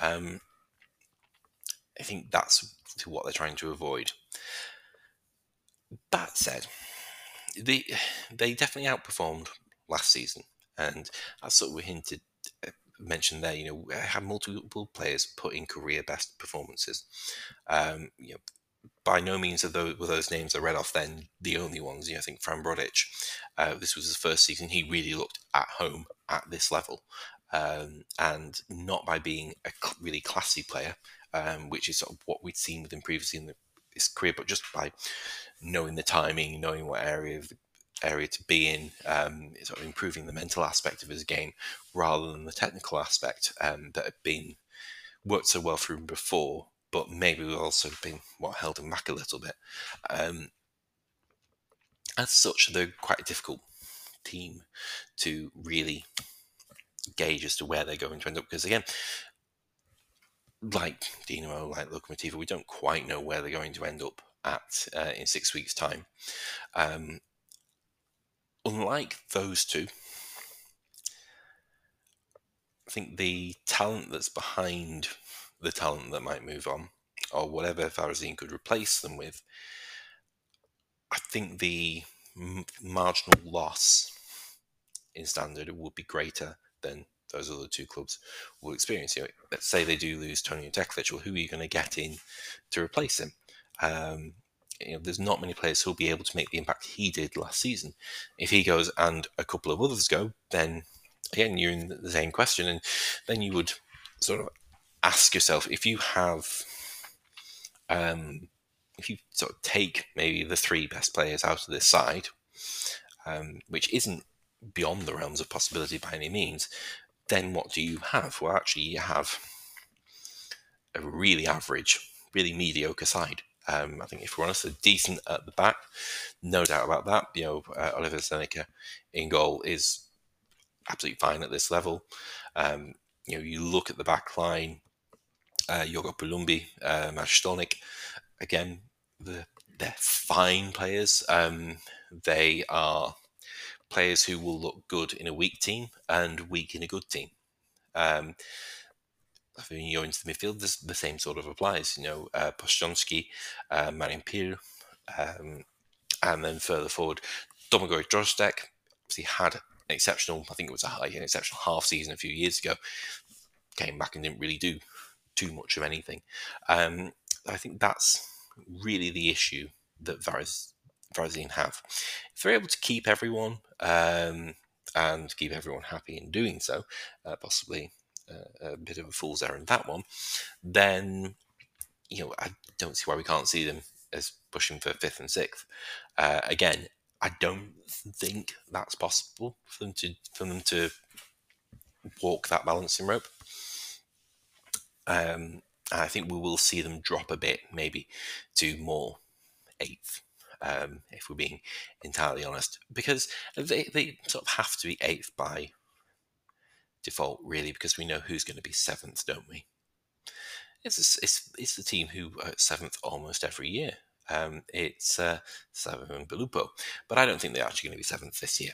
Um, I think that's what they're trying to avoid. That said, they they definitely outperformed last season, and as sort of we hinted uh, mentioned there, you know, had multiple players put in career best performances. Um, you know, by no means are those, were those names I read off then the only ones. You know, I think Fran Brodic, uh, this was his first season. He really looked at home at this level um, and not by being a really classy player, um, which is sort of what we'd seen with him previously in the, his career, but just by knowing the timing, knowing what area of the area to be in, um, sort of improving the mental aspect of his game rather than the technical aspect um, that had been worked so well for him before, but maybe also been what held him back a little bit. Um, as such, they're quite a difficult team to really gauge as to where they're going to end up. Because again, like Dinamo, like Lokomotiva, we don't quite know where they're going to end up at uh, in six weeks' time. Um, unlike those two, I think the talent that's behind the talent that might move on, or whatever Varazdin could replace them with, I think the m- marginal loss in standard would be greater than those other two clubs will experience. You know, let's say they do lose Toni Teklic, well, who are you going to get in to replace him? Um, you know, there's not many players who'll be able to make the impact he did last season. If he goes and a couple of others go, then again you're in the same question, and then you would sort of ask yourself if you have, um, if you sort of take maybe the three best players out of this side, um, which isn't beyond the realms of possibility by any means, then what do you have? Well, actually, you have a really average, really mediocre side. Um, I think if we're honest, they're decent at the back, no doubt about that. You know, uh, Oliver Zelenika in goal is absolutely fine at this level. Um, you know, you look at the back line, uh, Yogo Palumbi, uh, Mashtonik, again, the, they're fine players. Um, they are players who will look good in a weak team and weak in a good team. Um, when you go into the midfield, this, the same sort of applies. You know, uh, Postonski, uh, Pil, um, and then further forward, Domagoj Drozdak obviously had an exceptional, I think it was a, high, an exceptional half season a few years ago. Came back and didn't really do too much of anything. Um, I think that's really the issue that Varaz, Varazdin have. If they're able to keep everyone um, and keep everyone happy in doing so, uh, possibly a bit of a fool's errand that one, then you know I don't see why we can't see them as pushing for fifth and sixth. Uh, again, I don't think that's possible for them to for them to walk that balancing rope. Um, I think we will see them drop a bit, maybe to more eighth, um, if we're being entirely honest, because they, they sort of have to be eighth by default, really, because we know who's going to be seventh, don't we? It's it's it's the team who are seventh almost every year. Um, it's uh, Slaven Belupo, but I don't think they're actually going to be seventh this year.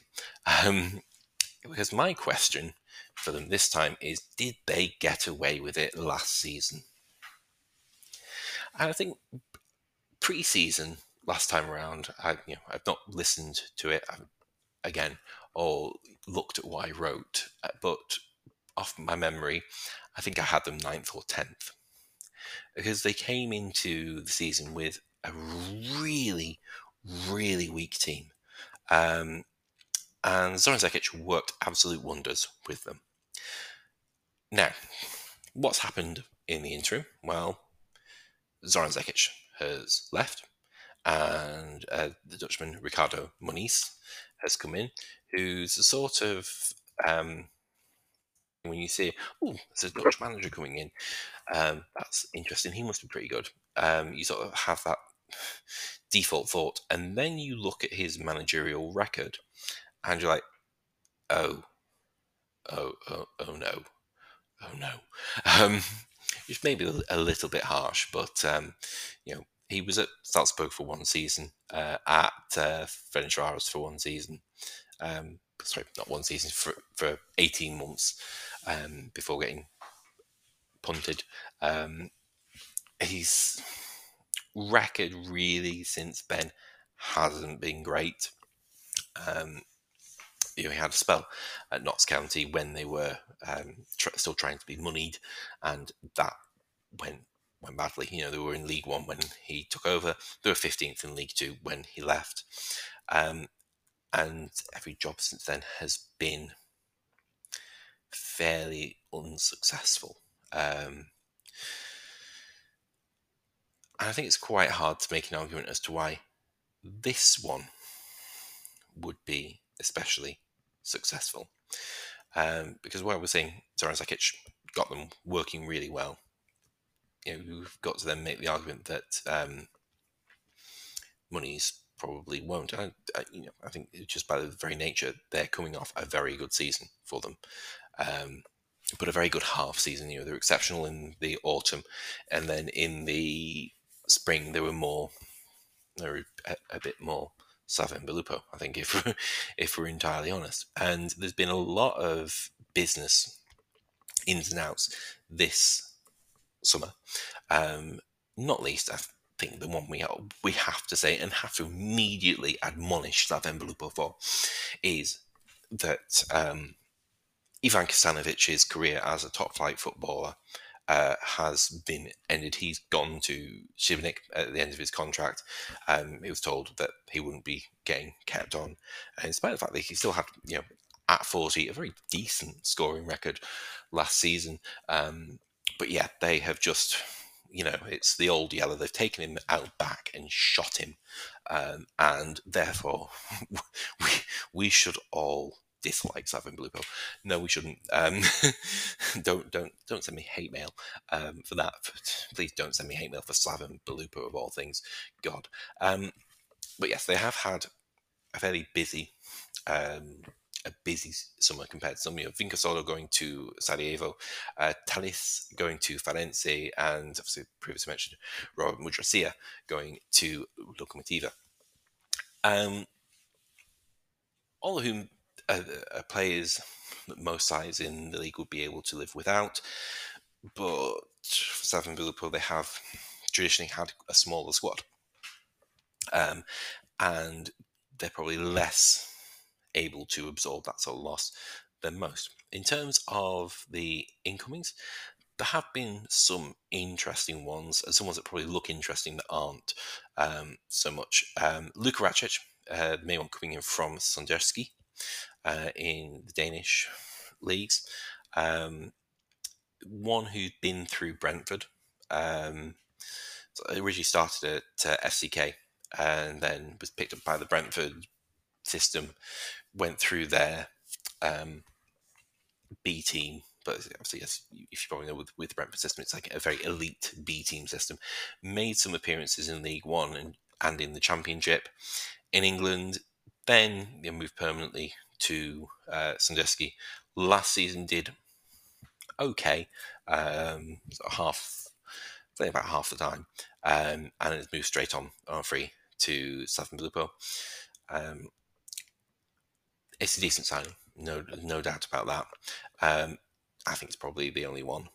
Um, because my question for them this time is: Did they get away with it last season? And I think pre-season last time around, I you know I've not listened to it um, again or looked at what I wrote, uh, but off my memory, I think I had them ninth or tenth because they came into the season with a really, really weak team. Um, and Zoran Zekic worked absolute wonders with them. Now, what's happened in the interim? Well, Zoran Zekic has left, and uh, the Dutchman Ricardo Moniz has come in, who's a sort of um, when you say, "Oh, there's a Dutch manager coming in," um, that's interesting. He must be pretty good. Um, you sort of have that default thought, and then you look at his managerial record, and you're like, "Oh, oh, oh, oh no, oh no." Um, which may be a little bit harsh, but um, you know, he was at Salzburg for one season, uh, at uh, for one season. Um, sorry, not one season for for eighteen months um, before getting punted. Um, his record really since Ben hasn't been great. Um, you know, he had a spell at Notts County when they were um, tr- still trying to be moneyed, and that went went badly. You know, they were in League One when he took over. They were 15th in League Two when he left, um, and every job since then has been fairly unsuccessful. Um, and I think it's quite hard to make an argument as to why this one would be especially successful. Um, because what I was saying, Zoran Zekic got them working really well. You know, we've got to then make the argument that um, Moniz probably won't. I, I, you know, I think just by the very nature, they're coming off a very good season for them. Um, but a very good half season. You know, they're exceptional in the autumn, and then in the spring they were more, they were a, a bit more Slaven Belupo. I think if we're, if we're entirely honest, and there's been a lot of business ins and outs this summer. Um, not least, I the one we have, we have to say and have to immediately admonish Slaven Belupo for is that um, Ivan Krstanovic's career as a top flight footballer uh, has been ended. He's gone to Šibenik at the end of his contract. Um, he was told that he wouldn't be getting kept on, and in spite of the fact that he still had, you know, at 40, a very decent scoring record last season. Um, but yeah, they have just, you know, it's the old yellow. They've taken him out back and shot him, um, and therefore we we should all dislike Slaven Belupo. No, we shouldn't. Um, don't don't don't send me hate mail um, for that. Please don't send me hate mail for Slaven Belupo of all things. God. Um, but yes, they have had a fairly busy. A busy summer compared to some, you know, Vincasolo going to Sarajevo, uh, Talis going to Farense, and obviously previously mentioned Robert Mudrazija going to Lokomotiva. Um, all of whom uh, uh, players that most sides in the league would be able to live without. But for Slaven Belupo, they have traditionally had a smaller squad. Um, and they're probably less able to absorb that sort of loss than most. In terms of the incomings, there have been some interesting ones, and some ones that probably look interesting that aren't um, so much. Um, Luka Racic, uh, the main one coming in from Sonderjyske uh, in the Danish leagues. Um, one who's been through Brentford. Um, originally started at uh, FCK and then was picked up by the Brentford system, went through their um, B team. But obviously, yes, if you probably know with, with Brentford system, it's like a very elite B team system. Made some appearances in League One and, and in the Championship in England. Then they moved permanently to uh, Sandusky. Last season did okay, um, half, I think about half the time, um, and it's moved straight on on free to Slaven Belupo. Um, it's a decent signing, no no doubt about that. Um, I think it's probably the only one.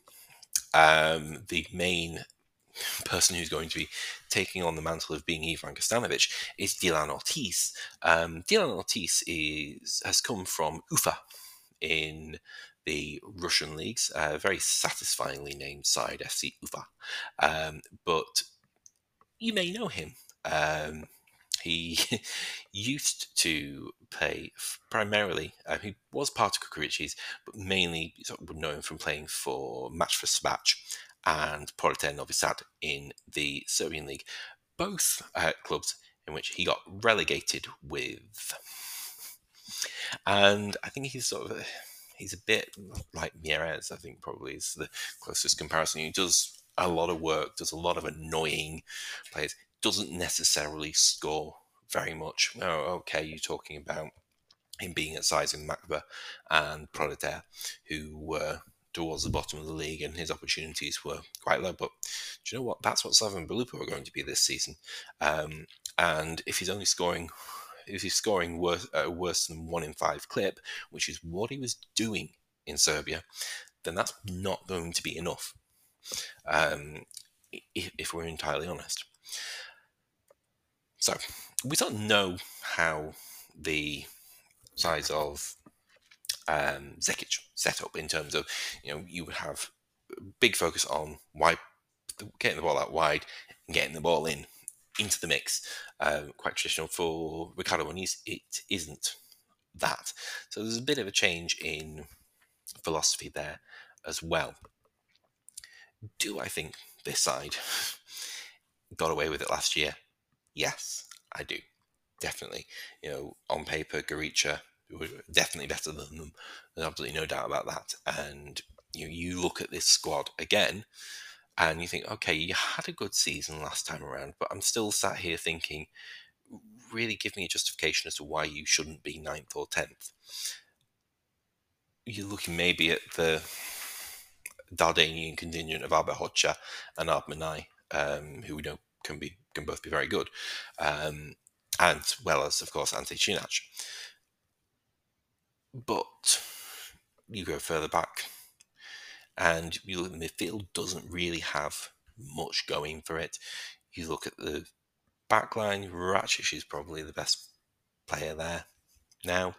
Um, the main person who's going to be taking on the mantle of being Ivan Kostanovic is Dylan Ortiz. Um, Dylan Ortiz is has come from Ufa in the Russian leagues, a very satisfyingly named side, FC Ufa. Um, but you may know him. Um, he used to play primarily, uh, he was part of Kukuric's, but mainly known from playing for Macva Sabac and Proleter Novi Sad in the Serbian league, both uh, clubs in which he got relegated with. And I think he's sort of he's a bit like Mierez, I think probably is the closest comparison. He does a lot of work, does a lot of annoying plays, doesn't necessarily score very much. Oh, okay, you're talking about him being at size in Macba and Proleter, who were towards the bottom of the league and his opportunities were quite low. But do you know what? That's what Slaven Belupo are going to be this season. Um, and if he's only scoring if he's scoring worse, uh, worse than one in five clip, which is what he was doing in Serbia, then that's not going to be enough. Um, if, if, we're entirely honest. So we don't know how the size of um, Zekic set up in terms of you know you would have big focus on wide getting the ball out wide and getting the ball in into the mix. Um, quite traditional for Ricardo Muniz, it isn't that. So there's a bit of a change in philosophy there as well. Do I think this side got away with it last year? Yes, I do. Definitely. You know, on paper, Gorica were definitely better than them. There's absolutely no doubt about that. And you know, you look at this squad again, and you think, okay, you had a good season last time around, but I'm still sat here thinking, really give me a justification as to why you shouldn't be ninth or tenth. You're looking maybe at the Dardanian contingent of Hoxha and Abmanai, um, who we know can be can both be very good, um, and well as of course Ante Cinac. But you go further back, and you look at the midfield doesn't really have much going for it. You look at the back line, Racic is probably the best player there now.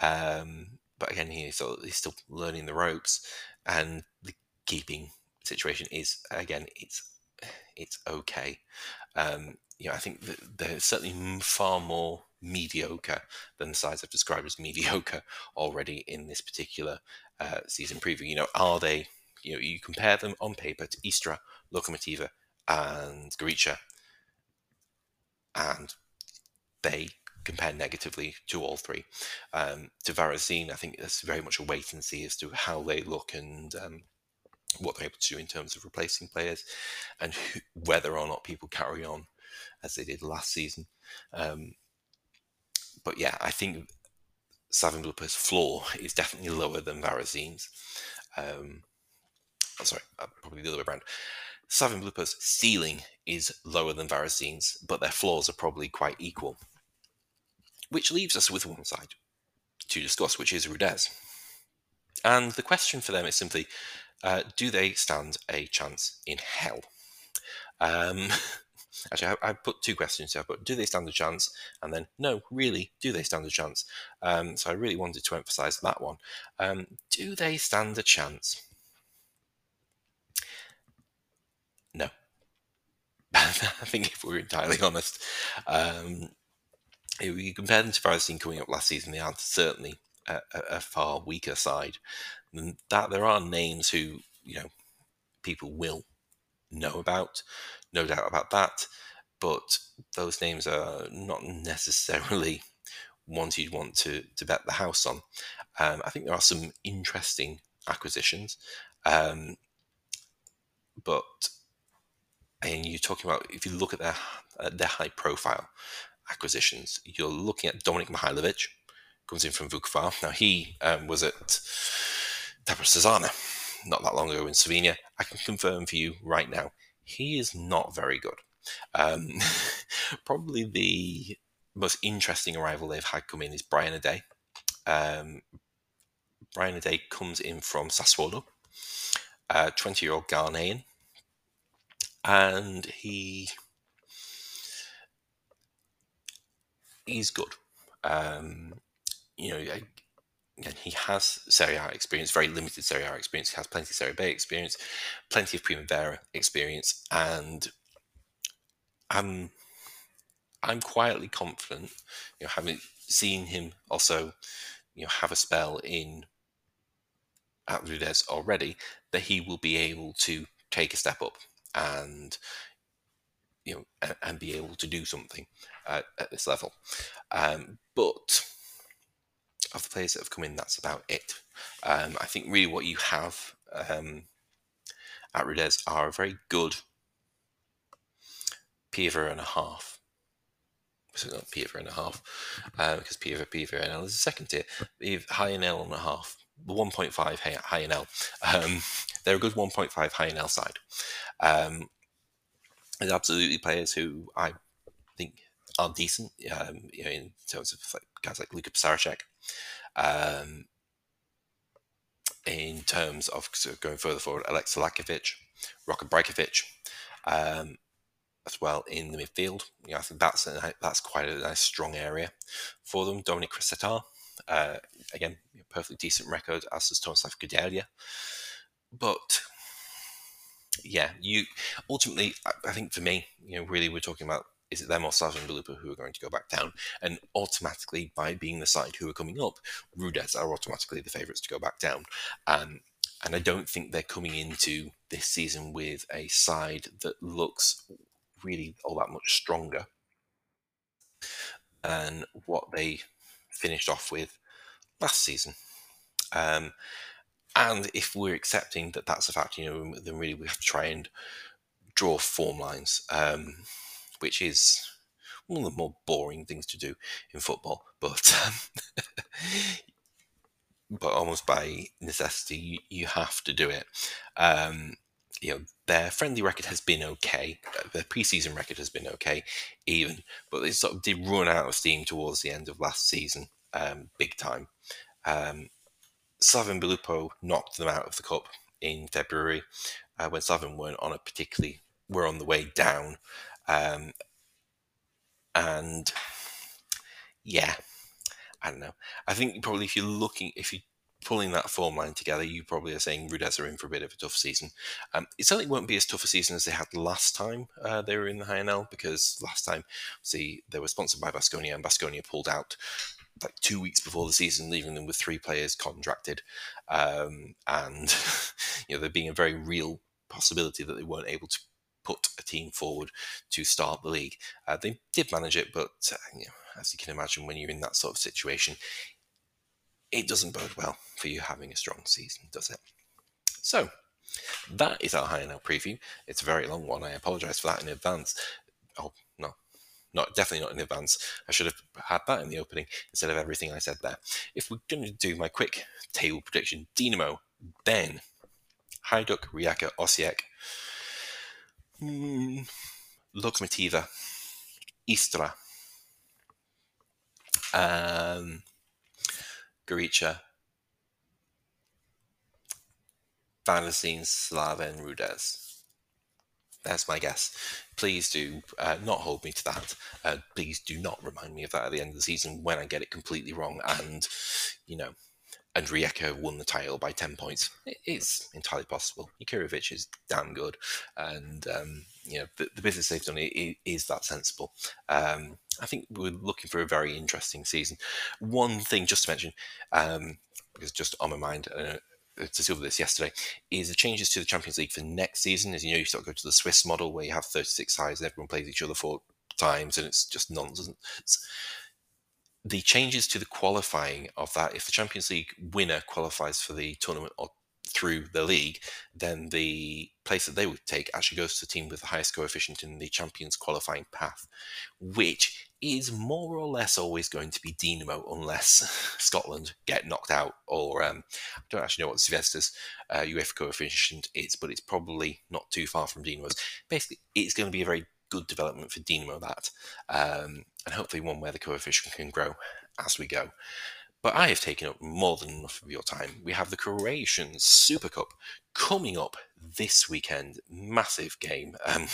Um, but again, he's still, he's still learning the ropes, and the keeping situation is again it's it's okay. Um, you know, I think they're certainly far more mediocre than the sides I've described as mediocre already in this particular uh, season preview. You know, are they? You know, you compare them on paper to Istra, Lokomotiva, and Gorica, and they compare negatively to all three. Um, to Varazdin, I think it's very much a wait and see as to how they look and um, what they're able to do in terms of replacing players and who, whether or not people carry on as they did last season. Um, but yeah, I think Slaven Belupo's floor is definitely lower than Varazdin's. Um, oh, sorry, uh, probably the other way around. Slaven Belupo's ceiling is lower than Varazdin's, but their floors are probably quite equal. Which leaves us with one side to discuss, which is Rudes. And the question for them is simply uh, do they stand a chance in hell? Um, actually, I, I, put two questions here, but do they stand a chance? And then, no, really, do they stand a chance? Um, so I really wanted to emphasize that one. Um, do they stand a chance? No. I think if we're entirely honest, um, if you compare them to Forest coming up last season, they are certainly a, a, far weaker side. That there are names who you know people will know about, no doubt about that. But those names are not necessarily ones you'd want to, to bet the house on. Um, I think there are some interesting acquisitions, um, but and you're talking about if you look at their their high profile acquisitions, you're looking at Dominik Mihailovic, comes in from Vukovar. Now he um, was at Tabor Sezana not that long ago in Slovenia. I can confirm for you right now, he is not very good. Um, probably the most interesting arrival they've had come in is Brian Oddei. Um, Brian Oddei comes in from Sassuolo, a 20 year old Ghanaian, and he he's good. Um, you know, again, he has Serie A experience, very limited Serie A experience. He has plenty of Serie B experience, plenty of Primavera experience, and I'm I'm quietly confident, you know, having seen him also, you know, have a spell in at Rudes already, that he will be able to take a step up and you know and, and be able to do something at this level. Um, but of the players that have come in, that's about it. Um, I think really what you have um, at Rudes are a very good Piva and a half. So not Piva and a half, uh, because Piva, Piva and L is a second tier. High and L and a half, 1.5 HNL. Um, they're a good 1.5 HNL side. Um, absolutely players who I think are decent um, you know, in terms of like guys like Luka Pisarcek. Um, in terms of going further forward, Alex Lakovic, Roko Brajkovic, um, as well in the midfield. You know, I think that's a, that's quite a nice strong area for them. Dominic Cristatar, uh, again, perfectly decent record, as does Tomislav Kudelia. But yeah, you ultimately, I, I think for me, you know, really we're talking about is it them or Slaven Belupo who are going to go back down? And automatically, by being the side who are coming up, Rudes are automatically the favourites to go back down. Um, and I don't think they're coming into this season with a side that looks really all that much stronger than what they finished off with last season. Um, and if we're accepting that that's a fact, you know, then really we have to try and draw form lines. Um, which is one of the more boring things to do in football, but um, but almost by necessity, you, you, have to do it. Um, you know, their friendly record has been okay. Their preseason record has been okay, even, but they sort of did run out of steam towards the end of last season, um, big time. Um, Slaven Belupo knocked them out of the cup in February uh, when Slaven weren't on a particularly were on the way down. Um, and yeah, I don't know. I think probably if you're looking, if you're pulling that form line together, you probably are saying Rudes are in for a bit of a tough season. Um, it certainly won't be as tough a season as they had last time uh, they were in the HNL because last time, see, they were sponsored by Baskonia and Baskonia pulled out like two weeks before the season, leaving them with three players contracted, um, and you know there being a very real possibility that they weren't able to put a team forward to start the league. Uh, they did manage it, but uh, you know, as you can imagine, when you're in that sort of situation, it doesn't bode well for you having a strong season, does it? So, that is our HNL preview. It's a very long one. I apologise for that in advance. Oh, no, not definitely not in advance. I should have had that in the opening instead of everything I said there. If we're going to do my quick table prediction, Dinamo, then Hajduk, Rijeka, Osijek, Mm, Istra, um, Gorica, Varazdin, Slaven, Rudes. That's my guess. Please do uh, not hold me to that. Uh, please do not remind me of that at the end of the season when I get it completely wrong and, you know, and Rijeka won the title by 10 points. It's entirely possible. Jakirovic is damn good. And, um, you know, the, the, business they've done is, is that sensible. Um, I think we're looking for a very interesting season. One thing just to mention, um, because just on my mind, uh, to see this yesterday, is the changes to the Champions League for next season. As you know, you start to go to the Swiss model where you have 36 sides and everyone plays each other four times, and it's just nonsense the changes to the qualifying of that, if the Champions League winner qualifies for the tournament or through the league, then the place that they would take actually goes to the team with the highest coefficient in the Champions qualifying path, which is more or less always going to be Dinamo unless Scotland get knocked out. Or um, I don't actually know what Zvezda's uh, UEFA coefficient is, but it's probably not too far from Dinamo's. Basically, it's going to be a very good development for Dinamo that, um, and hopefully one where the coefficient can grow as we go. But I have taken up more than enough of your time. We have the Croatian Super Cup coming up this weekend. Massive game. Um,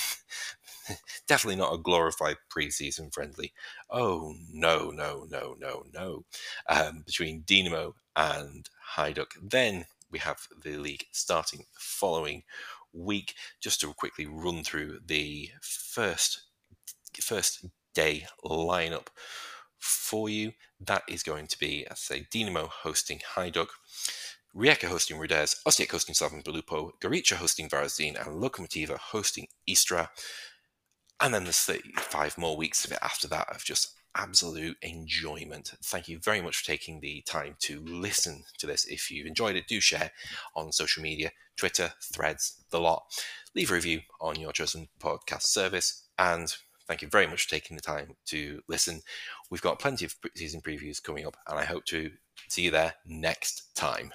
definitely not a glorified preseason friendly. Oh, no, no, no, no, no. Um, between Dinamo and Hajduk. Then we have the league starting the following week. Just to quickly run through the first first day lineup for you. That is going to be, I say, Dinamo hosting Hajduk, Rijeka hosting Rudes, Osijek hosting Slaven Belupo, Gorica hosting Varazdin, and Lokomotiva hosting Istra. And then there's five more weeks of it after that of just absolute enjoyment. Thank you very much for taking the time to listen to this. If you've enjoyed it, do share on social media Twitter, threads, the lot. Leave a review on your chosen podcast service. And thank you very much for taking the time to listen. We've got plenty of season previews coming up, and I hope to see you there next time.